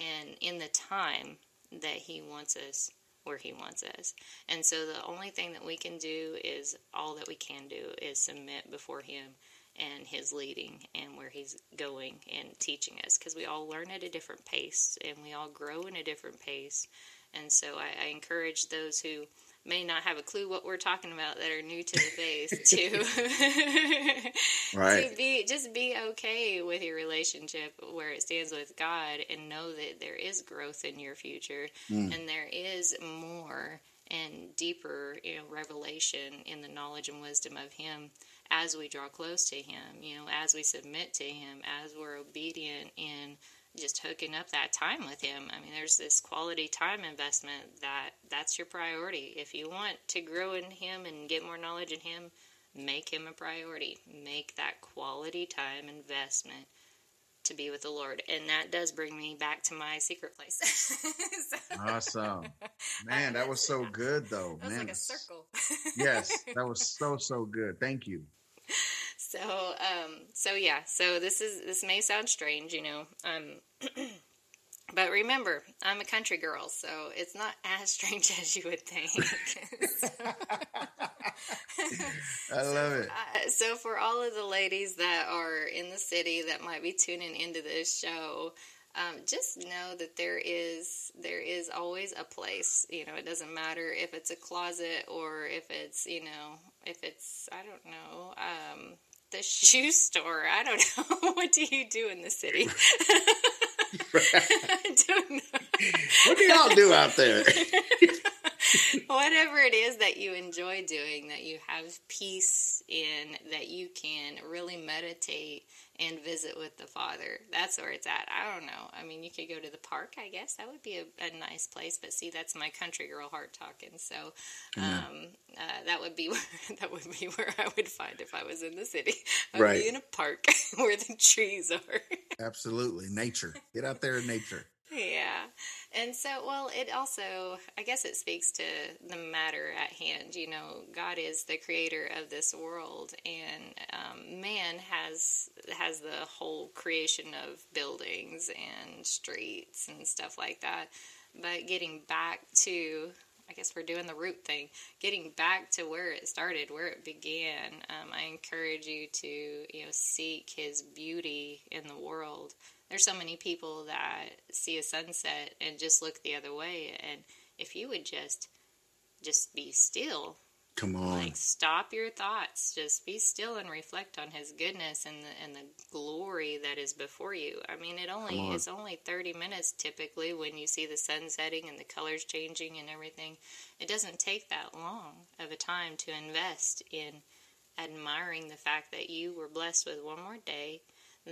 and in the time that he wants us where he wants us. And so the only thing that we can do is all that we can do is submit before him and his leading and where he's going and teaching us because we all learn at a different pace and we all grow in a different pace. And so I, I encourage those who may not have a clue what we're talking about that are new to the faith to Right. to be just be okay with your relationship where it stands with God and know that there is growth in your future Mm. and there is more and deeper you know revelation in the knowledge and wisdom of him as we draw close to him you know as we submit to him as we're obedient in just hooking up that time with him i mean there's this quality time investment that that's your priority if you want to grow in him and get more knowledge in him make him a priority make that quality time investment to be with the lord and that does bring me back to my secret place So, Awesome. Man, that was so good though. that was Man, like a circle Yes, that was so so good. Thank you. So, um, so yeah, so this is this may sound strange, you know, um, but remember, I'm a country girl, so it's not as strange as you would think. I love it. Uh, so, for all of the ladies that are in the city that might be tuning into this show, um, just know that there is there is always a place. You know, it doesn't matter if it's a closet or if it's you know if it's I don't know um, the shoe store. I don't know. what do you do in the city? I don't know. What do y'all do out there? whatever it is that you enjoy doing, that you have peace in, that you can really meditate and visit with the Father. That's where it's at. I don't know. I mean, you could go to the park, I guess. That would be a, a nice place. But see, that's my country girl heart talking. So um, uh, that would be where, that would be where I would find if I was in the city. I would Right. be in a park where the trees are. Absolutely. Nature. Get out there in nature. Yeah. And so, well, it also, I guess it speaks to the matter at hand. You know, God is the creator of this world, and um, man has has the whole creation of buildings and streets and stuff like that. But getting back to, I guess we're doing the root thing. Getting back to where it started, where it began. Um, I encourage you to, you know, seek His beauty in the world there's so many people that see a sunset and just look the other way and if you would just just be still Come on. like stop your thoughts just be still and reflect on his goodness and the, and the glory that is before you i mean it only on. it's only 30 minutes typically when you see the sun setting and the colors changing and everything it doesn't take that long of a time to invest in admiring the fact that you were blessed with one more day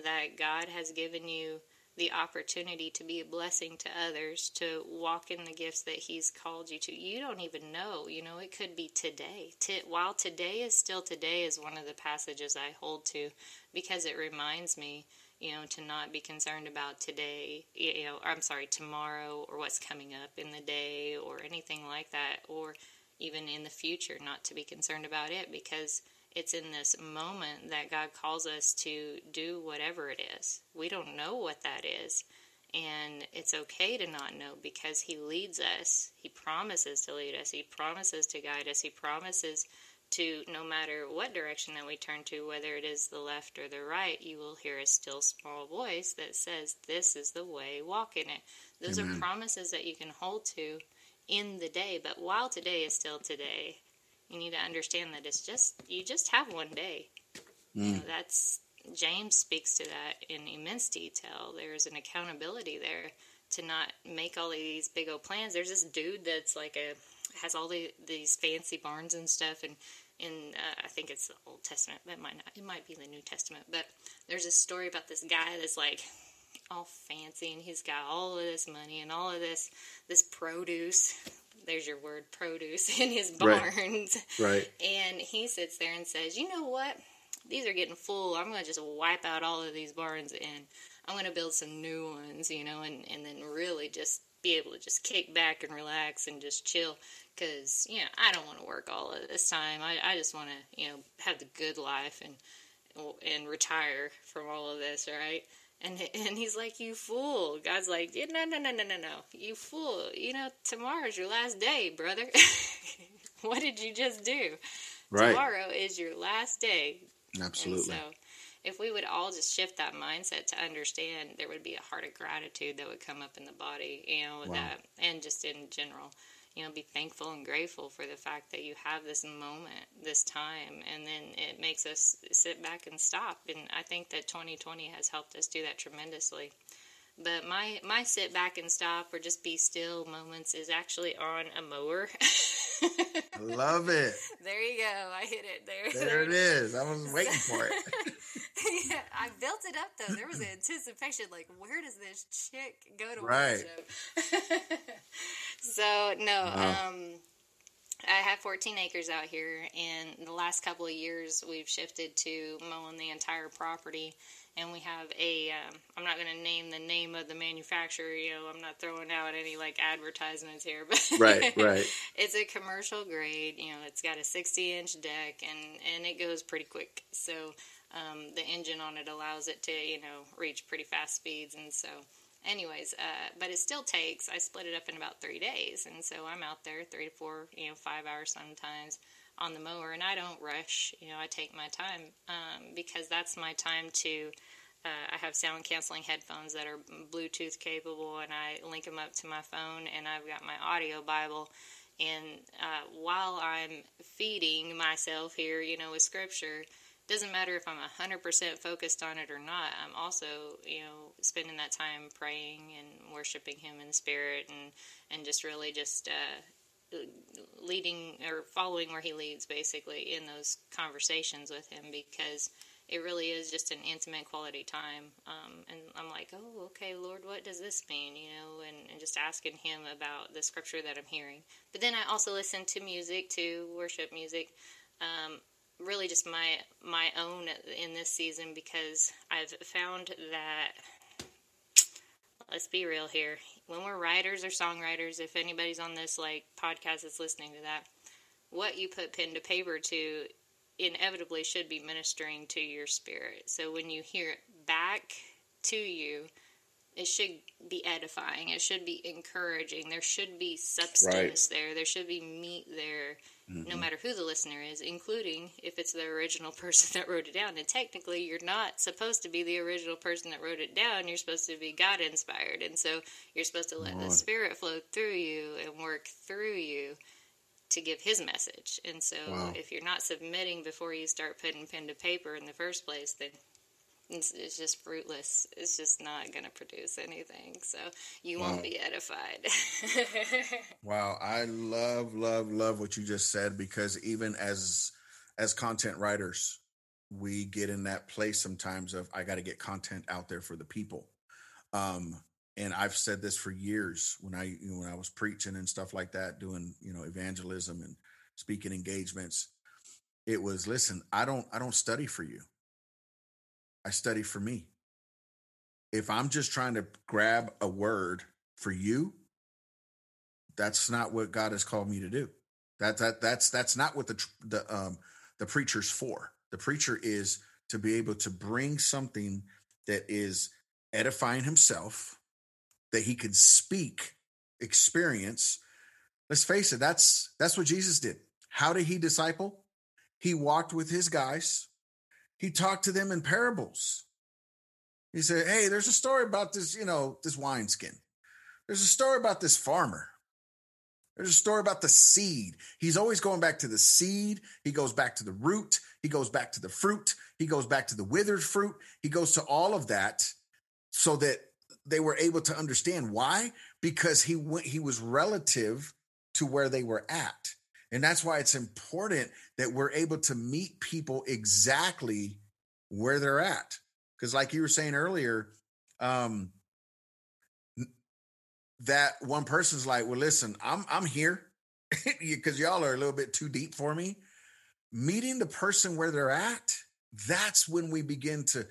that God has given you the opportunity to be a blessing to others, to walk in the gifts that He's called you to. You don't even know. You know, it could be today. T- while today is still today, is one of the passages I hold to because it reminds me, you know, to not be concerned about today, you know, I'm sorry, tomorrow or what's coming up in the day or anything like that, or even in the future, not to be concerned about it because it's in this moment that God calls us to do whatever it is. We don't know what that is. And it's okay to not know because He leads us. He promises to lead us. He promises to guide us. He promises to, no matter what direction that we turn to, whether it is the left or the right, you will hear a still small voice that says, This is the way, walk in it. Those Amen. are promises that you can hold to in the day. But while today is still today, you need to understand that it's just you just have one day. Know, that's James speaks to that in immense detail. There's an accountability there to not make all of these big old plans. There's this dude that's like a has all the, these fancy barns and stuff, and in uh, I think it's the Old Testament. But it might not. It might be the New Testament. But there's a story about this guy that's like all fancy, and he's got all of this money and all of this this produce. There's your word, produce, in his barns. Right. right. And he sits there and says, "You know what? These are getting full. I'm going to just wipe out all of these barns and I'm going to build some new ones, you know, and and then really just be able to just kick back and relax and just chill because you know I don't want to work all of this time. I, I just want to you know have the good life and and retire from all of this, right? And and he's like, you fool. God's like, yeah, no, no, no, no, no, no, you fool. You know, tomorrow's your last day, brother. what did you just do? Right. Tomorrow is your last day. Absolutely. And so if we would all just shift that mindset to understand, there would be a heart of gratitude that would come up in the body, you know, wow. that, and just in general, you know, be thankful and grateful for the fact that you have this moment, this time, and then it makes us sit back and stop. And I think that 2020 has helped us do that tremendously. But my my sit back and stop or just be still moments is actually on a mower. Love it. There you go. I hit it there. There, there it is. I was waiting for it. yeah, I built it up though. There was anticipation, like where does this chick go to right. worship? so no, wow. um, I have 14 acres out here, and the last couple of years we've shifted to mowing the entire property. And we have a am um, not going to name the name of the manufacturer you know i'm not throwing out any like advertisements here but right right. it's a commercial grade you know it's got a 60 inch deck and and it goes pretty quick. So um, the engine on it allows it to you know reach pretty fast speeds and so anyways uh, but it still takes i split it up in about three days and so i'm out there three to four you know five hours sometimes on the mower, and I don't rush. You know, I take my time um, because that's my time to. Uh, I have sound canceling headphones that are Bluetooth capable, and I link them up to my phone, and I've got my audio Bible. And uh, while I'm feeding myself here, you know, with Scripture, doesn't matter if I'm 100% focused on it or not. I'm also, you know, spending that time praying and worshiping Him in spirit, and and just really just uh, leading or following where he leads basically in those conversations with him because it really is just an intimate quality time. Um, and i'm like oh okay lord what does this mean? You know and, and, just asking him about the scripture that i'm hearing. But then i also listen to music to worship music. Um, really just my my own in this season because i've found that let's be real here. When we're writers or songwriters, if anybody's on this like podcast that's listening to that, what you put pen to paper to inevitably should be ministering to your spirit. So when you hear it back to you, it should be edifying. It should be encouraging. There should be substance right. there. There should be meat there mm-hmm. no matter who the listener is, including if it's the original person that wrote it down. And technically, you're not supposed to be the original person that wrote it down. You're supposed to be God inspired. And so you're supposed to let the Spirit flow through you and work through you to give His message. And so wow. if you're not submitting before you start putting pen to paper in the first place, then it's, it's just fruitless. It's just not going to produce anything. So you wow. won't be edified. wow, I love, love, love what you just said because even as as content writers, we get in that place sometimes of I got to get content out there for the people. Um, and I've said this for years when I you know, when I was preaching and stuff like that, doing you know evangelism and speaking engagements. It was listen, I don't I don't study for you. I study for me. If I'm just trying to grab a word for you, that's not what God has called me to do. That that that's that's not what the the um the preacher's for. The preacher is to be able to bring something that is edifying himself, that he can speak, experience. Let's face it, that's that's what Jesus did. How did he disciple? He walked with his guys he talked to them in parables. He said, Hey, there's a story about this, you know, this wineskin. There's a story about this farmer. There's a story about the seed. He's always going back to the seed. He goes back to the root. He goes back to the fruit. He goes back to the withered fruit. He goes to all of that so that they were able to understand why because he went he was relative to where they were at. And that's why it's important that we're able to meet people exactly where they're at. Because, like you were saying earlier, um, that one person's like, "Well, listen, I'm I'm here because y'all are a little bit too deep for me." Meeting the person where they're at, that's when we begin to,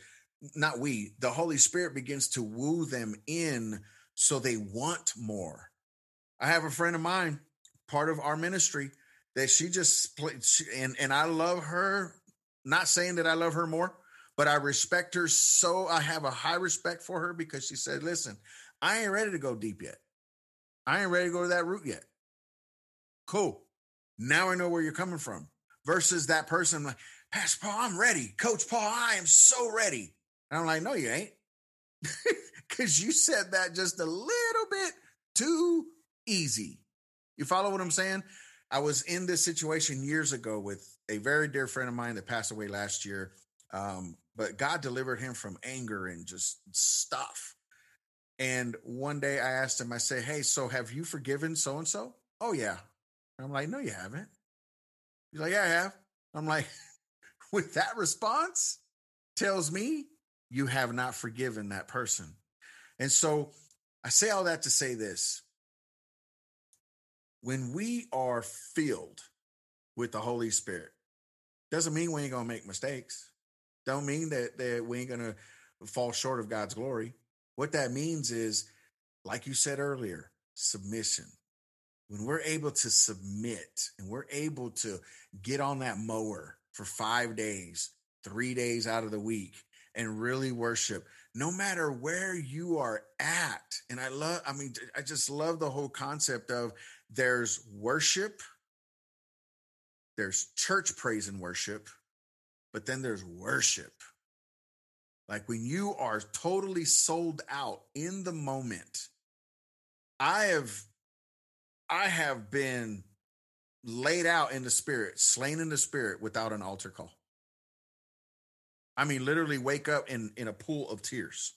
not we, the Holy Spirit begins to woo them in, so they want more. I have a friend of mine, part of our ministry that she just played, she, and and I love her. Not saying that I love her more, but I respect her so. I have a high respect for her because she said, "Listen, I ain't ready to go deep yet. I ain't ready to go to that route yet." Cool. Now I know where you're coming from. Versus that person like, Pastor Paul, I'm ready. Coach Paul, I am so ready. And I'm like, no, you ain't. Because you said that just a little bit too easy. You follow what I'm saying? I was in this situation years ago with a very dear friend of mine that passed away last year. Um, but God delivered him from anger and just stuff. And one day I asked him, I said, Hey, so have you forgiven so and so? Oh, yeah. I'm like, No, you haven't. He's like, Yeah, I have. I'm like, With that response, tells me you have not forgiven that person. And so I say all that to say this when we are filled with the Holy Spirit, doesn't mean we ain't gonna make mistakes. Don't mean that that we ain't gonna fall short of God's glory. What that means is, like you said earlier, submission. When we're able to submit and we're able to get on that mower for five days, three days out of the week, and really worship, no matter where you are at. And I love, I mean, I just love the whole concept of there's worship, there's church praise and worship, but then there's worship. Like when you are totally sold out in the moment. I have I have been laid out in the spirit, slain in the spirit without an altar call. I mean, literally wake up in, in a pool of tears,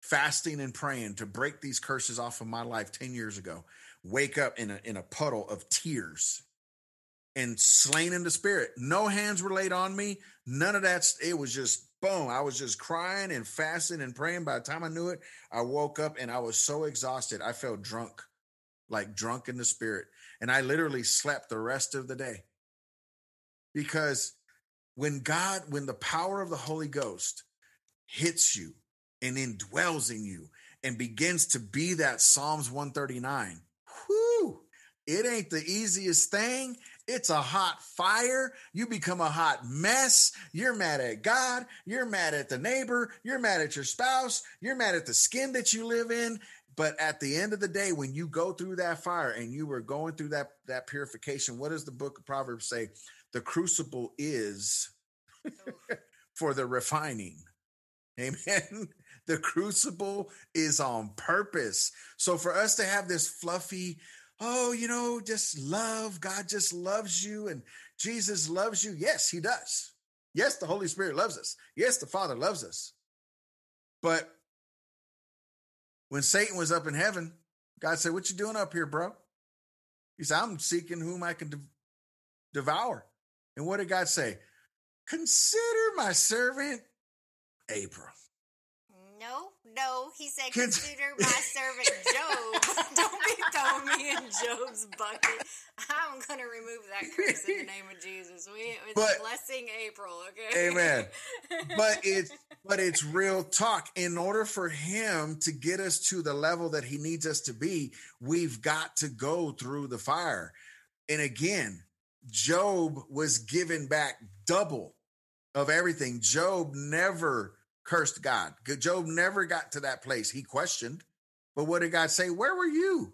fasting and praying to break these curses off of my life 10 years ago wake up in a in a puddle of tears and slain in the spirit. No hands were laid on me. None of that. It was just boom. I was just crying and fasting and praying. By the time I knew it, I woke up and I was so exhausted. I felt drunk, like drunk in the spirit. And I literally slept the rest of the day. Because when God, when the power of the Holy Ghost hits you and indwells in you and begins to be that Psalms 139, whew, it ain't the easiest thing. It's a hot fire. You become a hot mess. You're mad at God. You're mad at the neighbor. You're mad at your spouse. You're mad at the skin that you live in. But at the end of the day, when you go through that fire and you were going through that, that purification, what does the book of Proverbs say? The crucible is for the refining. Amen. The crucible is on purpose. So for us to have this fluffy, oh, you know, just love. God just loves you and Jesus loves you. Yes, he does. Yes, the Holy Spirit loves us. Yes, the Father loves us. But when Satan was up in heaven, God said, What you doing up here, bro? He said, I'm seeking whom I can de- devour. And what did God say? Consider my servant Abram. No, no. He said, consider my servant Job. Don't be throwing me in Job's bucket. I'm going to remove that curse in the name of Jesus. We, it's but, blessing April, okay? Amen. but it's but it's real talk. In order for him to get us to the level that he needs us to be, we've got to go through the fire. And again, Job was given back double of everything. Job never cursed God. Job never got to that place. He questioned. But what did God say? Where were you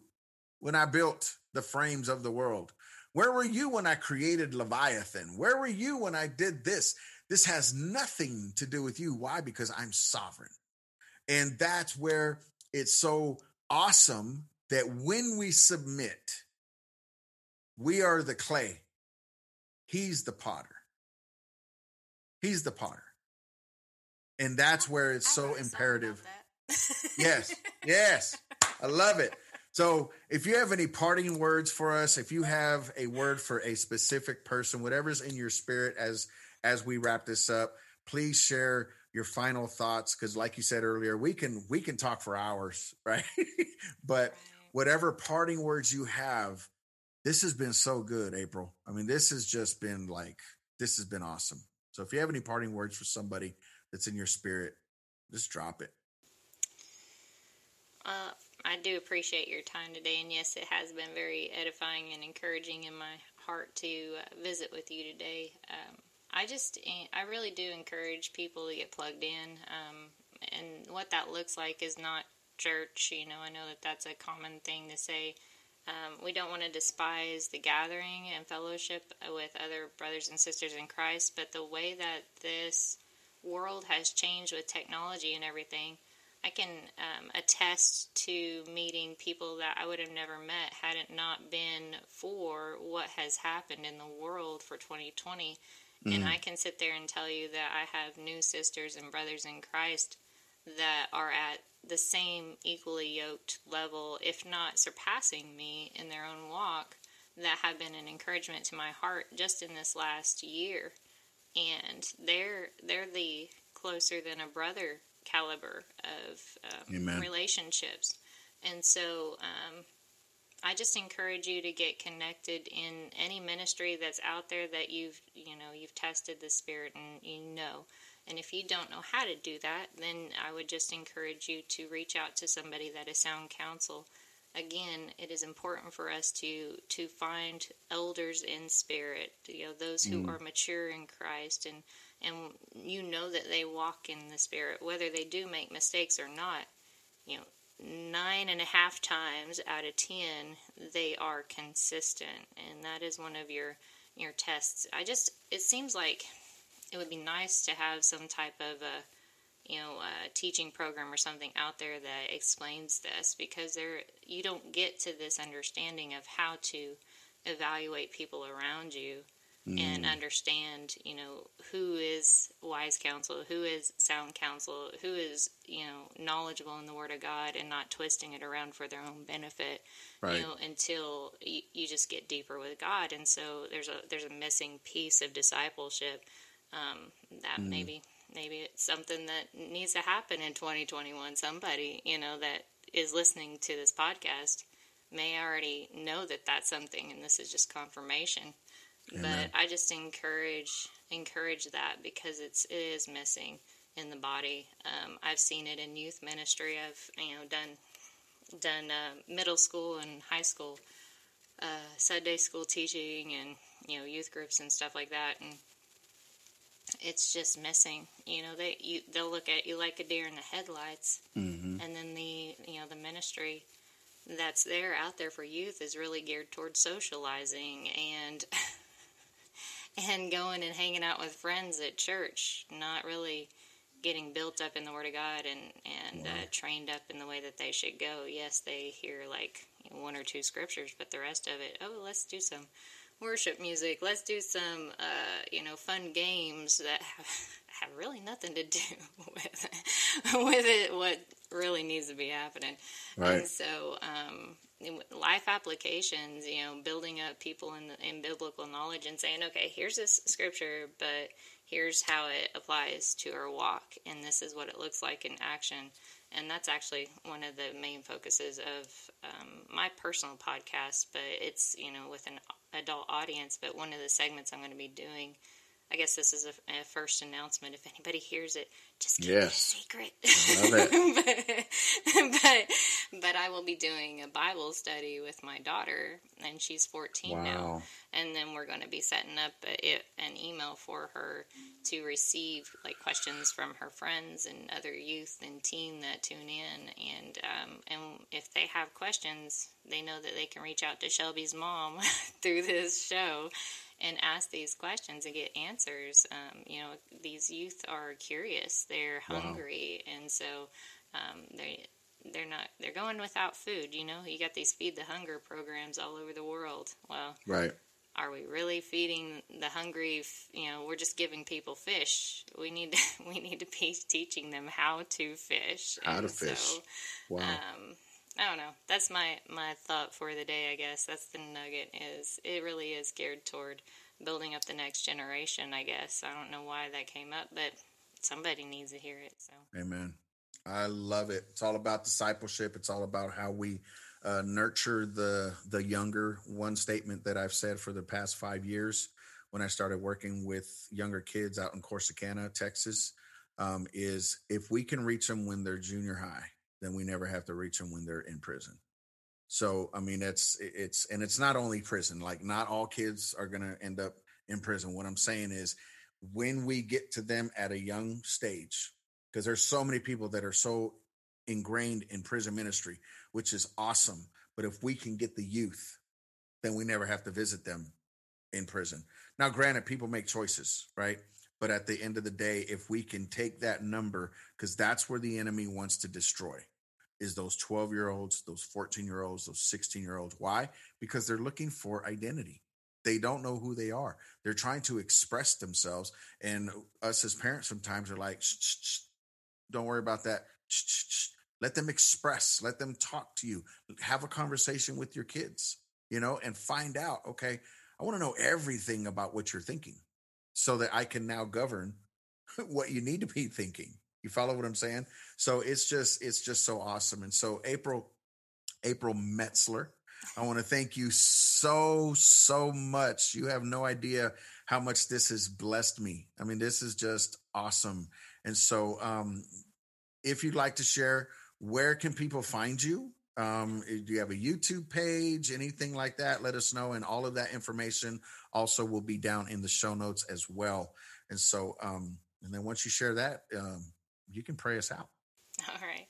when I built the frames of the world? Where were you when I created Leviathan? Where were you when I did this? This has nothing to do with you. Why? Because I'm sovereign. And that's where it's so awesome that when we submit, we are the clay, he's the potter. He's the potter. And that's where it's so imperative. yes. Yes. I love it. So, if you have any parting words for us, if you have a word for a specific person, whatever's in your spirit as as we wrap this up, please share your final thoughts because like you said earlier, we can we can talk for hours, right? but whatever parting words you have, this has been so good, April. I mean, this has just been like this has been awesome. So if you have any parting words for somebody that's in your spirit, just drop it. Uh, I do appreciate your time today, and yes, it has been very edifying and encouraging in my heart to uh, visit with you today. Um, I just, eh, I really do encourage people to get plugged in, um, and what that looks like is not church. You know, I know that that's a common thing to say. Um, we don't want to despise the gathering and fellowship with other brothers and sisters in Christ, but the way that this world has changed with technology and everything, I can um, attest to meeting people that I would have never met had it not been for what has happened in the world for 2020. Mm. And I can sit there and tell you that I have new sisters and brothers in Christ that are at the same equally yoked level, if not surpassing me in their own walk, that have been an encouragement to my heart just in this last year. And they're they're the closer than a brother caliber of um, relationships. And so um, I just encourage you to get connected in any ministry that's out there that you've you know you've tested the spirit and you know. And if you don't know how to do that, then I would just encourage you to reach out to somebody that is sound counsel. Again, it is important for us to to find elders in spirit, you know, those who mm. are mature in Christ and and you know that they walk in the spirit. Whether they do make mistakes or not you know nine and a half times out of ten they are consistent. And that is one of your your tests. I just it seems like it would be nice to have some type of a you know a teaching program or something out there that explains this because there you don't get to this understanding of how to evaluate people around you mm. and understand, you know, who is wise counsel, who is sound counsel, who is, you know, knowledgeable in the Word of God and not twisting it around for their own benefit, right. you know, until you, you, just get deeper with God. And so there's a there's a missing piece of discipleship um, that mm. maybe maybe it's something that needs to happen in 2021. Somebody, you know, that is listening to this podcast may already know that that's something, and this is just confirmation. Amen. But I just encourage encourage that because it's it is missing in the body. Um, I've seen it in youth ministry. I've you know done done uh, middle school and high school uh, Sunday school teaching and you know youth groups and stuff like that, and it's just missing. You know they you they'll look at you like a deer in the headlights, mm-hmm. and then the you know the ministry that's there out there for youth is really geared towards socializing and and going and hanging out with friends at church, not really getting built up in the Word of God and and uh, trained up in the way that they should go. Yes, they hear like one or two scriptures, but the rest of it, oh, let's do some worship music. Let's do some, uh, you know, fun games that have, have really nothing to do with with it. What really needs to be happening, right? And so, um, life applications, you know, building up people in, the, in biblical knowledge and saying, okay, here's this scripture, but here's how it applies to our walk, and this is what it looks like in action. And that's actually one of the main focuses of um, my personal podcast, but it's, you know, with an adult audience. But one of the segments I'm going to be doing I guess this is a, a, first announcement. If anybody hears it, just keep yes. it a secret. Love it. but, but, but I will be doing a Bible study with my daughter, and she's 14 wow. now. And then we're going to be setting up a, an email for her to receive like questions from her friends and other youth and teen that tune in. And um, and if they have questions, they know that they can reach out to Shelby's mom through this show and ask these questions and get answers. Um, you know, these youth are curious, they're hungry, wow. and so um, they they're not they're going without food. You know, you got these feed the hunger programs all over the world. Well, right. are we really feeding the hungry? You know, we're just giving people fish. We need to, we need to be teaching them how to fish. How to fish. So, wow. Um, I don't know. That's my my thought for the day. I guess that's the nugget. Is it really is geared toward building up the next generation? I guess I don't know why that came up, but somebody needs to hear it. So, Amen. I love it. It's all about discipleship. It's all about how we uh, nurture the the younger. One statement that I've said for the past five years, when I started working with younger kids out in Corsicana, Texas, um, is if we can reach them when they're junior high, then we never have to reach them when they're in prison. So I mean, it's it's and it's not only prison. Like not all kids are going to end up in prison. What I'm saying is, when we get to them at a young stage, because there's so many people that are so ingrained in prison ministry, which is awesome. But if we can get the youth, then we never have to visit them in prison. Now, granted, people make choices, right? But at the end of the day, if we can take that number, because that's where the enemy wants to destroy, is those 12 year olds, those 14 year olds, those 16 year olds. Why? Because they're looking for identity. They don't know who they are. They're trying to express themselves. And us as parents sometimes are like, shh, shh, shh, don't worry about that. Let them express, let them talk to you, have a conversation with your kids, you know, and find out, okay, I want to know everything about what you're thinking so that I can now govern what you need to be thinking. You follow what I'm saying? So it's just it's just so awesome. And so April April Metzler, I want to thank you so so much. You have no idea how much this has blessed me. I mean, this is just awesome. And so, um, if you'd like to share, where can people find you? Um, eh, do you have a YouTube page, anything like that? Let us know. And all of that information also will be down in the show notes as well. And so, um, and then once you share that, um, you can pray us out. All right.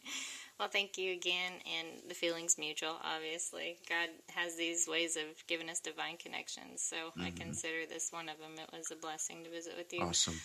Well, thank you again. And the feeling's mutual, obviously. God has these ways of giving us divine connections. So mm-hmm. I consider this one of them. It was a blessing to visit with you. Awesome.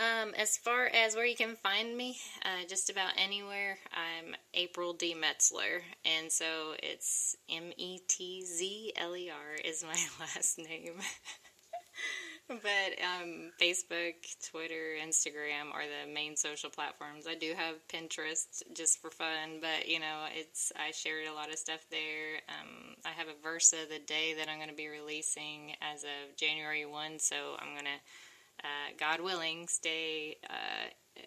Um, as far as where you can find me, uh, just about anywhere, I'm April D. Metzler. And so it's M E T Z L E R is my last name. but um, Facebook, Twitter, Instagram are the main social platforms. I do have Pinterest just for fun, but you know, it's I shared a lot of stuff there. Um, I have a verse of the day that I'm going to be releasing as of January one, so I'm going to uh, God willing, stay uh,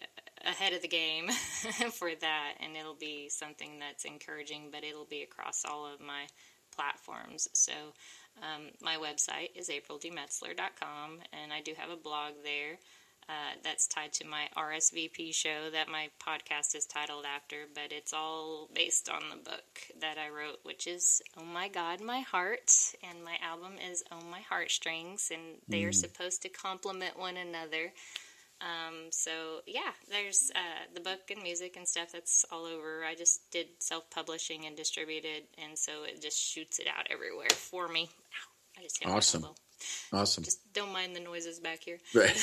ahead of the game for that, and it'll be something that's encouraging, but it'll be across all of my platforms. So, um, my website is aprildmetzler.com, and I do have a blog there. Uh, that's tied to my RSVP show that my podcast is titled after, but it's all based on the book that I wrote, which is Oh My God, My Heart. And my album is Oh My Heartstrings, and they mm. are supposed to complement one another. Um, so, yeah, there's uh, the book and music and stuff that's all over. I just did self publishing and distributed, and so it just shoots it out everywhere for me. Ow, I just hit awesome. Awesome. Just don't mind the noises back here. Right.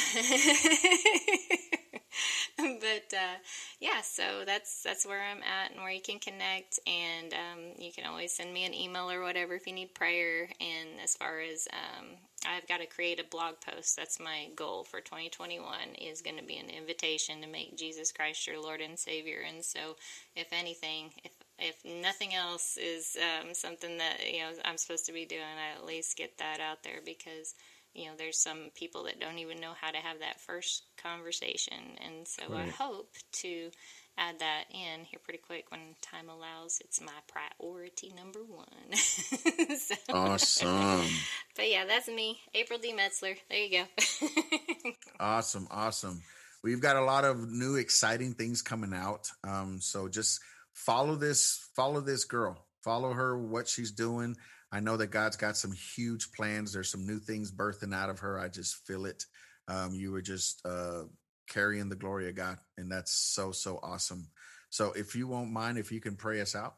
but uh, yeah, so that's that's where I'm at and where you can connect, and um, you can always send me an email or whatever if you need prayer. And as far as um, I've got to create a blog post. That's my goal for 2021 is going to be an invitation to make Jesus Christ your Lord and Savior. And so, if anything, if if nothing else is um, something that you know I'm supposed to be doing, I at least get that out there because you know there's some people that don't even know how to have that first conversation, and so right. I hope to add that in here pretty quick when time allows. It's my priority number one. so, awesome. But yeah, that's me, April D. Metzler. There you go. awesome, awesome. We've got a lot of new exciting things coming out. Um, so just follow this, follow this girl, follow her, what she's doing. I know that God's got some huge plans. There's some new things birthing out of her. I just feel it. Um, you were just uh, carrying the glory of God, and that's so so awesome. So, if you won't mind, if you can pray us out.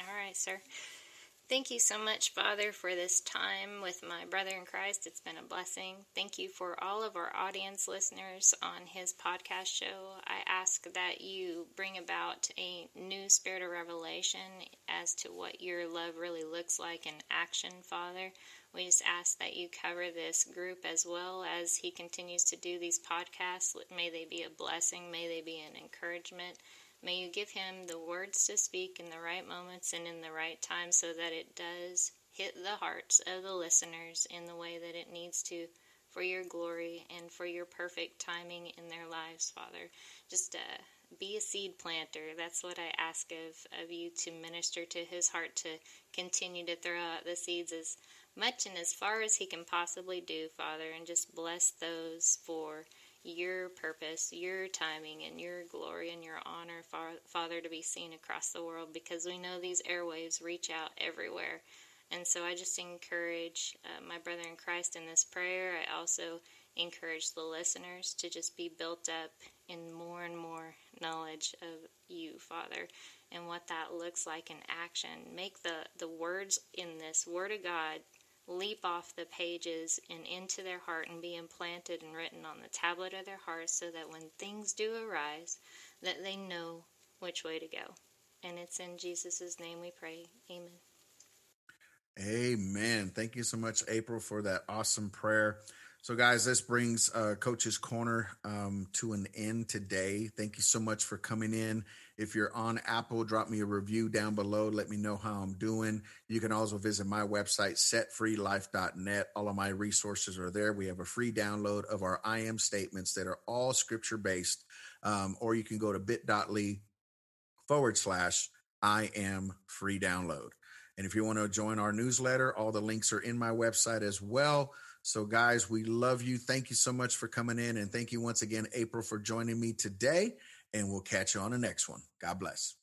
All right, sir. Thank you so much, Father, for this time with my brother in Christ. It's been a blessing. Thank you for all of our audience listeners on his podcast show. I ask that you bring about a new spirit of revelation as to what your love really looks like in action, Father. We just ask that you cover this group as well as he continues to do these podcasts. May they be a blessing, may they be an encouragement. May you give him the words to speak in the right moments and in the right time so that it does hit the hearts of the listeners in the way that it needs to for your glory and for your perfect timing in their lives, Father. Just uh, be a seed planter. That's what I ask of, of you to minister to his heart to continue to throw out the seeds as much and as far as he can possibly do, Father, and just bless those for your purpose, your timing, and your glory and your honor, Father, to be seen across the world because we know these airwaves reach out everywhere. And so I just encourage uh, my brother in Christ in this prayer. I also encourage the listeners to just be built up in more and more knowledge of you, Father, and what that looks like in action. Make the, the words in this Word of God leap off the pages and into their heart and be implanted and written on the tablet of their heart so that when things do arise that they know which way to go. And it's in jesus' name we pray. Amen. Amen. Thank you so much april for that awesome prayer. So, guys, this brings uh, Coach's Corner um, to an end today. Thank you so much for coming in. If you're on Apple, drop me a review down below. Let me know how I'm doing. You can also visit my website, setfreelife.net. All of my resources are there. We have a free download of our I am statements that are all scripture based. Um, or you can go to bit.ly forward slash I am free download. And if you want to join our newsletter, all the links are in my website as well. So, guys, we love you. Thank you so much for coming in. And thank you once again, April, for joining me today. And we'll catch you on the next one. God bless.